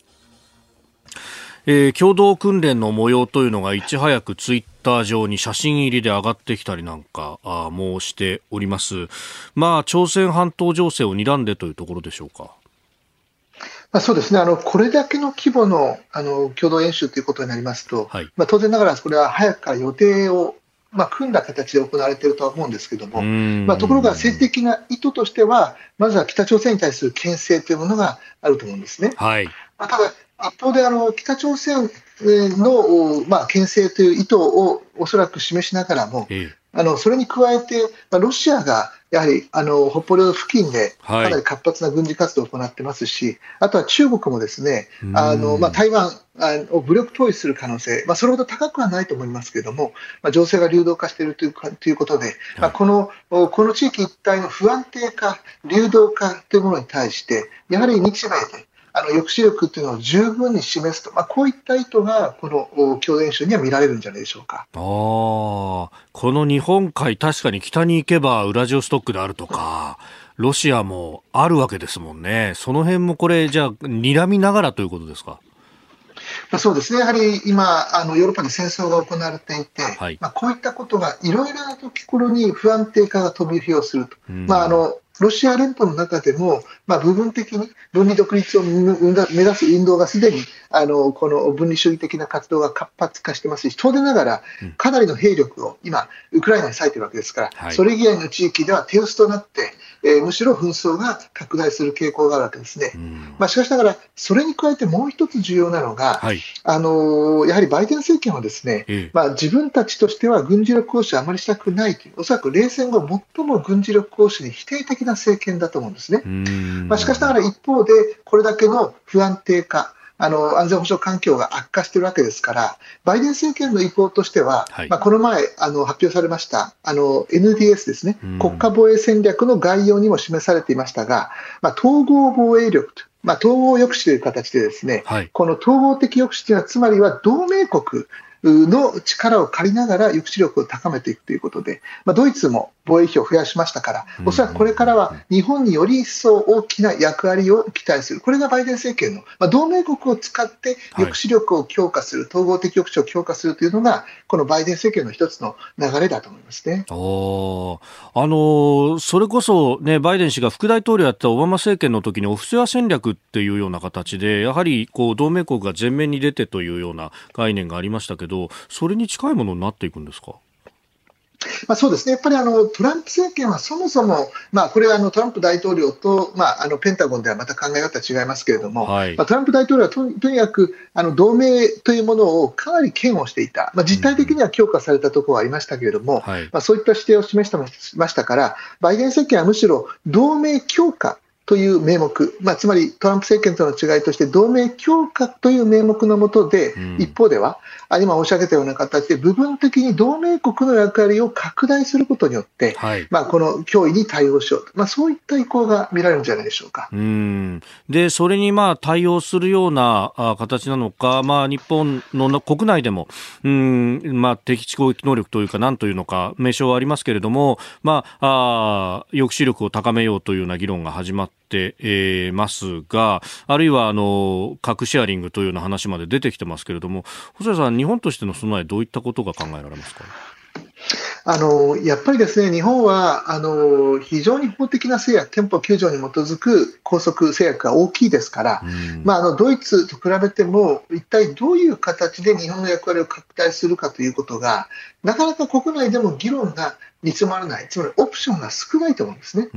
えー、共同訓練の模様というのがいち早くツイッター上に写真入りで上がってきたりなんかあもうしております。まあ、朝鮮半島情勢を睨んでというところでしょうか。まあ、そうですねあの、これだけの規模のあの共同演習ということになりますと、はい、まあ、当然ながらこれは早くから予定をまあ、組んだ形で行われているとは思うんですけれども、まあ、ところが政治的な意図としては、まずは北朝鮮に対する牽制というものがあると思うんですね。はい、まあ、ただ、一方であの北朝鮮の、まあ、牽制という意図をおそらく示しながらも、ええ、あのそれに加えて、まあ、ロシアがやはりあの北方領土付近でかなり活発な軍事活動を行ってますし、はい、あとは中国もですねあの、まあ、台湾を武力統一する可能性、まあ、それほど高くはないと思いますけれども、まあ、情勢が流動化しているというかということで、はい、まあ、このこの地域一帯の不安定化、流動化というものに対して、やはり日米であの抑止力というのを十分に示すと、まあ、こういった意図がこの共同演習には見られるんじゃないでしょうか。あこの日本海、確かに北に行けばウラジオストックであるとか、ロシアもあるわけですもんね、その辺もこれ、じゃあ、睨みながらということですか？まあ、そうですね、やはり今、あのヨーロッパで戦争が行われていて、はい、まあ、こういったことがいろいろなところに不安定化が飛び火をすると、まあ、あのロシア連邦の中でも、まあ、部分的に分離独立を目指す運動がすでにあのこの分離主義的な活動が活発化してますし、当然ながらかなりの兵力を今、ウクライナに割いてるわけですから、はい、それ以外の地域では手薄となって、えー、むしろ紛争が拡大する傾向があるわけですね。まあ、しかしながら、それに加えてもう一つ重要なのが、はい、あのー、やはりバイデン政権はですね、まあ、自分たちとしては軍事力行使をあまりしたくないという、おそらく冷戦後、最も軍事力行使に否定的な政権だと思うんですね。まあ、しかしながら一方で、これだけの不安定化、あの安全保障環境が悪化しているわけですから、バイデン政権の意向としては、はい、まあ、この前あの発表されましたあの NDS ですね、国家防衛戦略の概要にも示されていましたが、まあ、統合防衛力と、まあ、統合抑止という形で、ですね、はい、この統合的抑止というのは、つまりは同盟国の力を借りながら抑止力を高めていくということで、まあ、ドイツも防衛費を増やしましたから、おそらくこれからは日本により一層大きな役割を期待する、これがバイデン政権の、まあ、同盟国を使って抑止力を強化する、はい、統合的抑止を強化するというのが、このバイデン政権の一つの流れだと思いますね。おあのそれこそ、ね、バイデン氏が副大統領やったオバマ政権の時にオフショア戦略っていうような形で、やはりこう同盟国が前面に出てというような概念がありましたけど、それに近いものになっていくんですか？まあ、そうですね、やっぱりあのトランプ政権はそもそも、まあ、これはあのトランプ大統領と、まあ、あのペンタゴンではまた考え方違いますけれども、はい、まあ、トランプ大統領はととにかくあの同盟というものをかなり嫌悪していた、まあ、実態的には強化されたところはありましたけれども、うんまあ、そういった指定を示してましたから、バイデン政権はむしろ同盟強化という名目、まあ、つまりトランプ政権との違いとして、同盟強化という名目のもとで、うん、一方では、今申し上げたような形で、部分的に同盟国の役割を拡大することによって、はい、まあ、この脅威に対応しようと、まあ、そういった意向が見られるんじゃないでしょうか。うん。で、それにまあ対応するようなあ形なのか、まあ、日本の国内でも、うんまあ、敵地攻撃能力というか、なんというのか、名称はありますけれども、まあ、あ抑止力を高めようというような議論が始まって、えー、ますが、あるいはあの核シェアリングというような話まで出てきてますけれども、細谷さん、日本としての備え、どういったことが考えられますか？あのやっぱりですね日本はあの非常に法的な制約、憲法9条に基づく拘束制約が大きいですから、まあ、あのドイツと比べても、一体どういう形で日本の役割を拡大するかということが、なかなか国内でも議論が煮詰まらない、つまりオプションが少ないと思うんですね。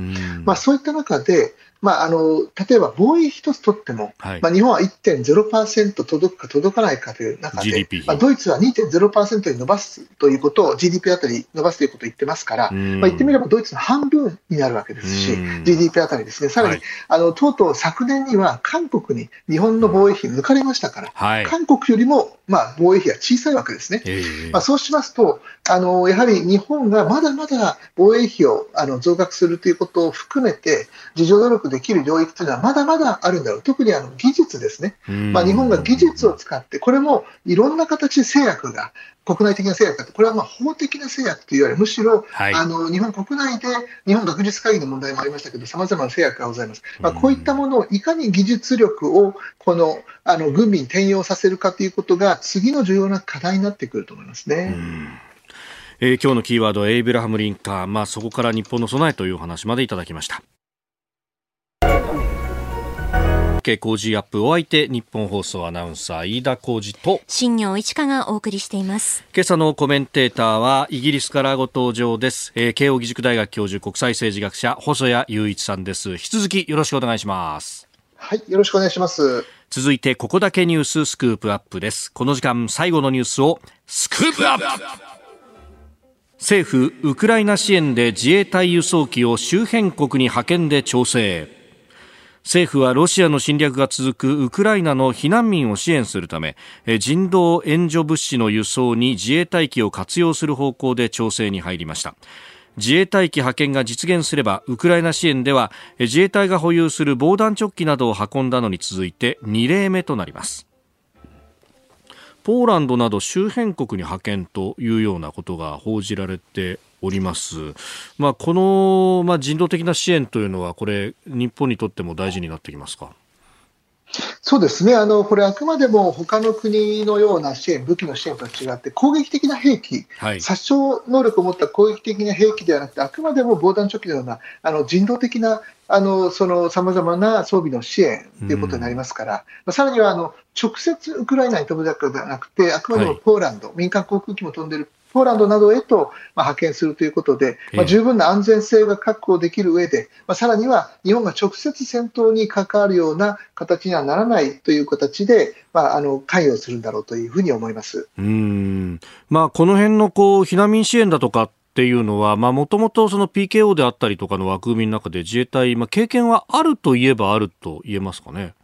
まあ、そういった中で、まあ、あの例えば防衛費一つ取っても、はい、まあ、日本は1.0%届くか届かないかという中で、まあ、ドイツは2.0%に伸ばすということを GDP あたり伸ばすということを言ってますから、まあ、言ってみればドイツの半分になるわけですし、GDP あたりですね、さらに、はい、あのとうとう昨年には韓国に日本の防衛費抜かれましたから、はい、韓国よりも、まあ、防衛費は小さいわけですね。まあ、そうしますとあの、やはり日本がまだまだ防衛費をあの増額するということを含めて、自助努力できる領域というのはまだまだあるんだろう、特にあの技術ですね、まあ、日本が技術を使って、これもいろんな形で制約が、国内的な制約がこれはまあ法的な制約というよりむしろ、はい、あの日本国内で日本学術会議の問題もありましたけど、さまざまな制約がございます、まあ、こういったものをいかに技術力をこのあの軍備に転用させるかということが、次の重要な課題になってくると思いますね。えー、今日のキーワードエイブラハム・リンカー、まあ、そこから日本の備えという話までいただきました。工事アップお相手日本放送アナウンサー飯田浩二と。新業一華がお送りしています。今朝のコメンテーターはイギリスからご登場です、えー、慶應義塾大学教授国際政治学者細谷雄一さんです。引き続きよろしくお願いします。はいよろしくお願いします。続いてここだけニューススクープアップです。この時間最後のニュースをスクープアップ。政府ウクライナ支援で自衛隊輸送機を周辺国に派遣で調整政府はロシアの侵略が続くウクライナの避難民を支援するため人道援助物資の輸送に自衛隊機を活用する方向で調整に入りました。自衛隊機派遣が実現すればウクライナ支援では自衛隊が保有する防弾チョッキなどを運んだのに続いて2例目となります。ポーランドなど周辺国に派遣というようなことが報じられております。まあ、この、まあ、人道的な支援というのは、これ、日本にとっても大事になってきますか？そうですねあのこれ、あくまでも他の国のような支援、武器の支援とは違って、攻撃的な兵器、はい、殺傷能力を持った攻撃的な兵器ではなくて、あくまでも防弾チョッキのようなあの人道的なさまざまな装備の支援ということになりますから、うん、さらにはあの直接ウクライナに飛ぶだけではなくて、あくまでもポーランド、はい、民間航空機も飛んでいるポーランドなどへと、まあ、派遣するということで、まあ、十分な安全性が確保できる上で、まあ、さらには日本が直接戦闘に関わるような形にはならないという形で、まあ、あの関与するんだろうというふうに思います。うん、まあ、この辺のこう避難民支援だとかっていうのは、もともとその PKO であったりとかの枠組みの中で自衛隊、まあ、経験はあるといえばあると言えますかね。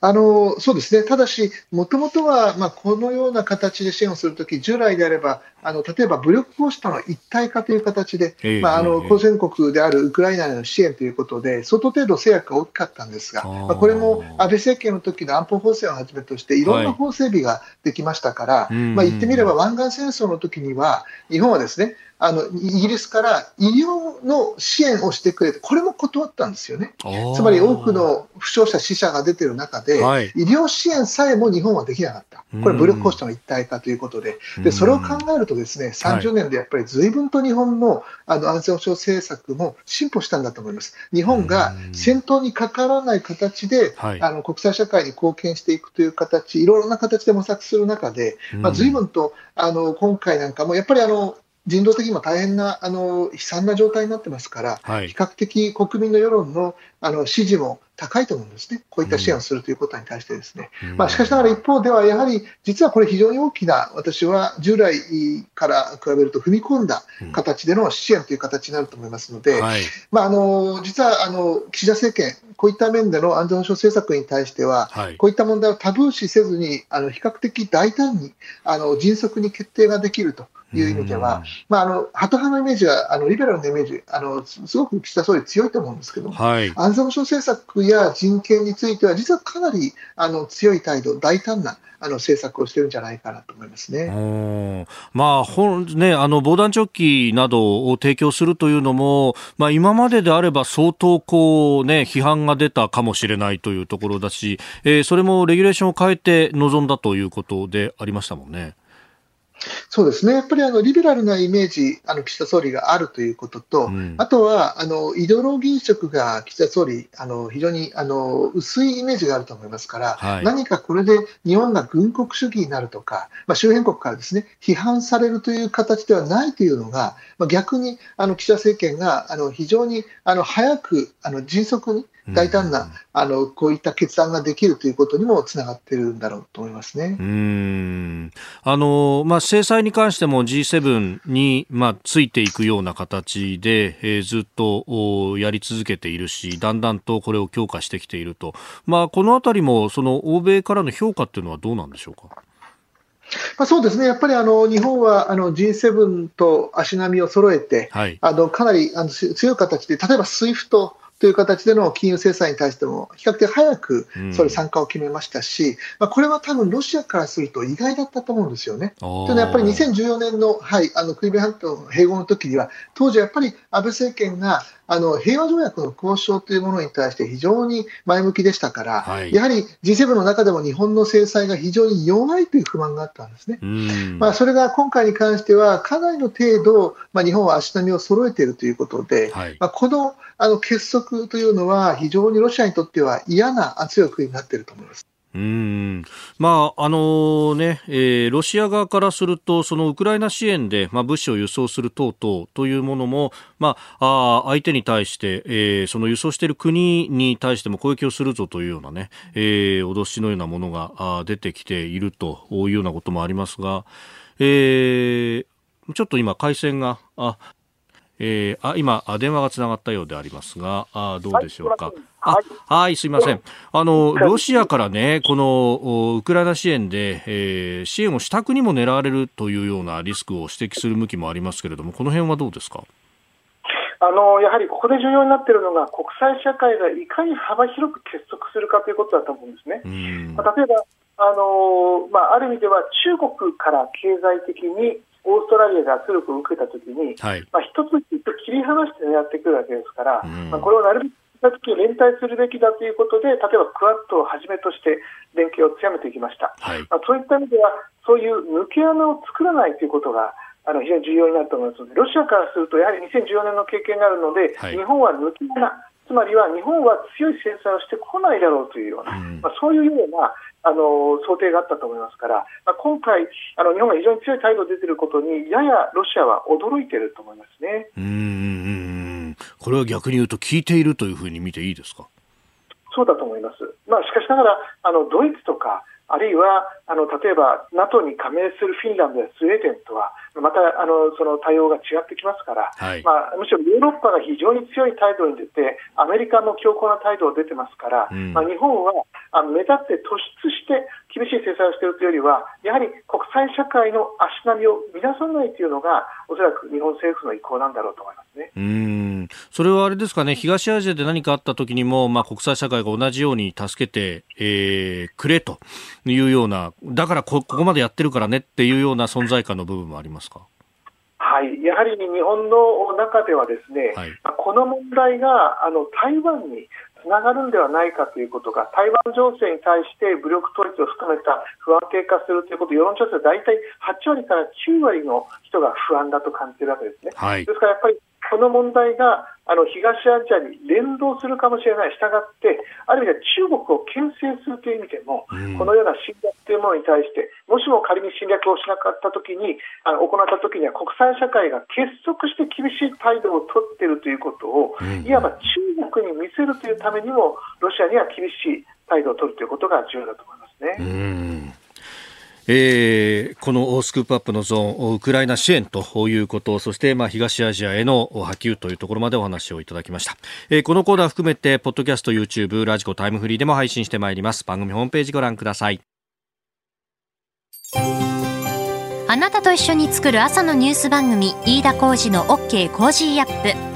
あのそうですね、ただし、もともとは、まあ、このような形で支援をするとき、従来であれば、あの例えば武力行使との一体化という形で、えー、まあ、あの交戦国であるウクライナへの支援ということで、相当程度制約が大きかったんですが、まあ、これも安倍政権の時の安保法制をはじめとして、い。ろんな法整備ができましたから、はい、まあ、言ってみれば湾岸戦争の時には、日本はですね、あのイギリスから医療の支援をしてくれて、これも断ったんですよね。つまり多くの負傷者、死者が出ている中で、はい、医療支援さえも日本はできなかった。これ、武力行使との一体化ということで、でそれを考えると、ですね30年でやっぱり随分と日本のあの安全保障政策も進歩したんだと思います。日本が戦闘にかからない形で、あの国際社会に貢献していくという形、いろいろな形で模索する中で、まあ、随分とあの今回なんかも、やっぱりあの人道的にも大変なあの悲惨な状態になってますから、はい、比較的国民の世論のあの支持も高いと思うんですね、こういった支援をするということに対してですね。うん、まあ、しかしながら一方では、やはり実はこれ、非常に大きな、私は従来から比べると踏み込んだ形での支援という形になると思いますので、はい、まあ、あの実はあの岸田政権、こういった面での安全保障政策に対しては、はい、こういった問題をタブー視せずに、あの比較的大胆にあの迅速に決定ができると。いう意味では、まあ、あのハト派のイメージはあのリベラルのイメージあのすごく岸田総理強いと思うんですけどはい、安全保障政策や人権については実はかなりあの強い態度大胆なあの政策をしてるんじゃないかなと思いますね。まあ、本ね、あの防弾チョッキなどを提供するというのも、まあ、今までであれば相当こうね、批判が出たかもしれないというところだし、えー、それもレギュレーションを変えて臨んだということでありましたもんね。そうですね、やっぱりあのリベラルなイメージ、あの岸田総理があるということと、うん、あとはあのイデオロギー色が岸田総理、あの非常にあの薄いイメージがあると思いますから、はい、何かこれで日本が軍国主義になるとか、まあ、周辺国からですね批判されるという形ではないというのが、まあ、逆にあの岸田政権があの非常にあの早く、あの迅速に大胆な、あのこういった決断ができるということにもつながっているんだろうと思いますね。うん。あの、まあ、制裁に関しても G7 に、まあ、ついていくような形で、えー、ずっとやり続けているし、だんだんとこれを強化してきていると、まあ、このあたりもその欧米からの評価っていうのはどうなんでしょうか？まあ、そうですね、やっぱりあの日本はあの G7 と足並みを揃えて、はい、あのかなりあの強い形で、例えば SWIFT という形での金融制裁に対しても、比較的早くそれ参加を決めましたし、うん、まあ、これは多分ロシアからすると意外だったと思うんですよね。というのはやっぱり2014年の,、はい、あのクリミア半島の併合の時には、当時やっぱり安倍政権があの平和条約の交渉というものに対して非常に前向きでしたから、はい、やはり G7 の中でも日本の制裁が非常に弱いという不満があったんですね。まあ、それが今回に関しては、かなりの程度、まあ、日本は足並みを揃えているということで、はい、まあ、このあの結束というのは、非常にロシアにとっては嫌な圧力になっていると思います。うんまああのねえー、ロシア側からするとそのウクライナ支援で、まあ、物資を輸送する等々というものも、まあ、あ相手に対して、えー、その輸送している国に対しても攻撃をするぞというようなね、えー、脅しのようなものがあ出てきているというようなこともありますが、えー、ちょっと今回線があえー、あ今、電話がつながったようでありますが、あどうでしょうか。はい、あはいすいません。あの、ロシアからね、このウクライナ支援で、えー、支援をしたくにも狙われるというようなリスクを指摘する向きもありますけれども、この辺はどうですか？あのやはりここで重要になっているのが、国際社会がいかに幅広く結束するかということだと思うんですね。まあ、例えばあのまあ、ある意味では中国から経済的にオーストラリアが圧力を受けたときに、はい、まあ、一つ一つ切り離して狙ってくるわけですから、うん、まあ、これをなるべく時連帯するべきだということで、例えばクワッドをはじめとして連携を強めていきました。はい、まあ、そういった意味では、そういう抜け穴を作らないということが、あの非常に重要になると思いますので、ロシアからすると、やはり2014年の経験があるので、はい、日本は抜け穴、つまりは日本は強い制裁をしてこないだろうというような、うん、まあ、そういうようなあの想定があったと思いますから、まあ、今回あの、日本が非常に強い態度を出ていることに、ややロシアは驚いていると思いますね。うん。これは逆に言うと、聞いているというふうに見ていいですか？そうだと思います。まあ、しかしながらあのドイツとかあるいはあの例えば NATO に加盟するフィンランドやスウェーデンとはまたあのその対応が違ってきますから、はい、まあ、むしろヨーロッパが非常に強い態度に出てアメリカも強硬な態度を出てますから、うん、まあ、日本はあの目立って突出して厳しい制裁をしているというよりはやはり国際社会の足並みを乱さないというのがおそらく日本政府の意向なんだろうと思いますね。うん。それはあれですかね東アジアで何かあった時にも、まあ、国際社会が同じように助けて、えー、くれというようなだからここまでやってるからねっていうような存在感の部分もありますか？はい、やはり日本の中ではですね、はい、この問題があの台湾につながるんではないかということが台湾情勢に対して武力統一を含めた不安定化するということ世論調査で大体8割から9割の人が不安だと感じているわけですね。はい、ですからやっぱりこの問題があの東アジアに連動するかもしれない、したがって、ある意味で中国を牽制するという意味でも、うん、このような侵略というものに対して、もしも仮に侵略をしなかったときに、あの行ったときには国際社会が結束して厳しい態度を取っているということを、うん、いわば中国に見せるというためにも、ロシアには厳しい態度を取るということが重要だと思いますね。うんえー、このスクープアップのゾーン、ウクライナ支援ということ、そしてまあ東アジアへの波及というところまでお話をいただきました。えー、このコーナー含めて、ポッドキャスト、YouTube、ラジコ、タイムフリーでも配信してまいります。番組ホームページご覧ください。あなたと一緒に作る朝のニュース番組、飯田浩二の OK コージーアップ。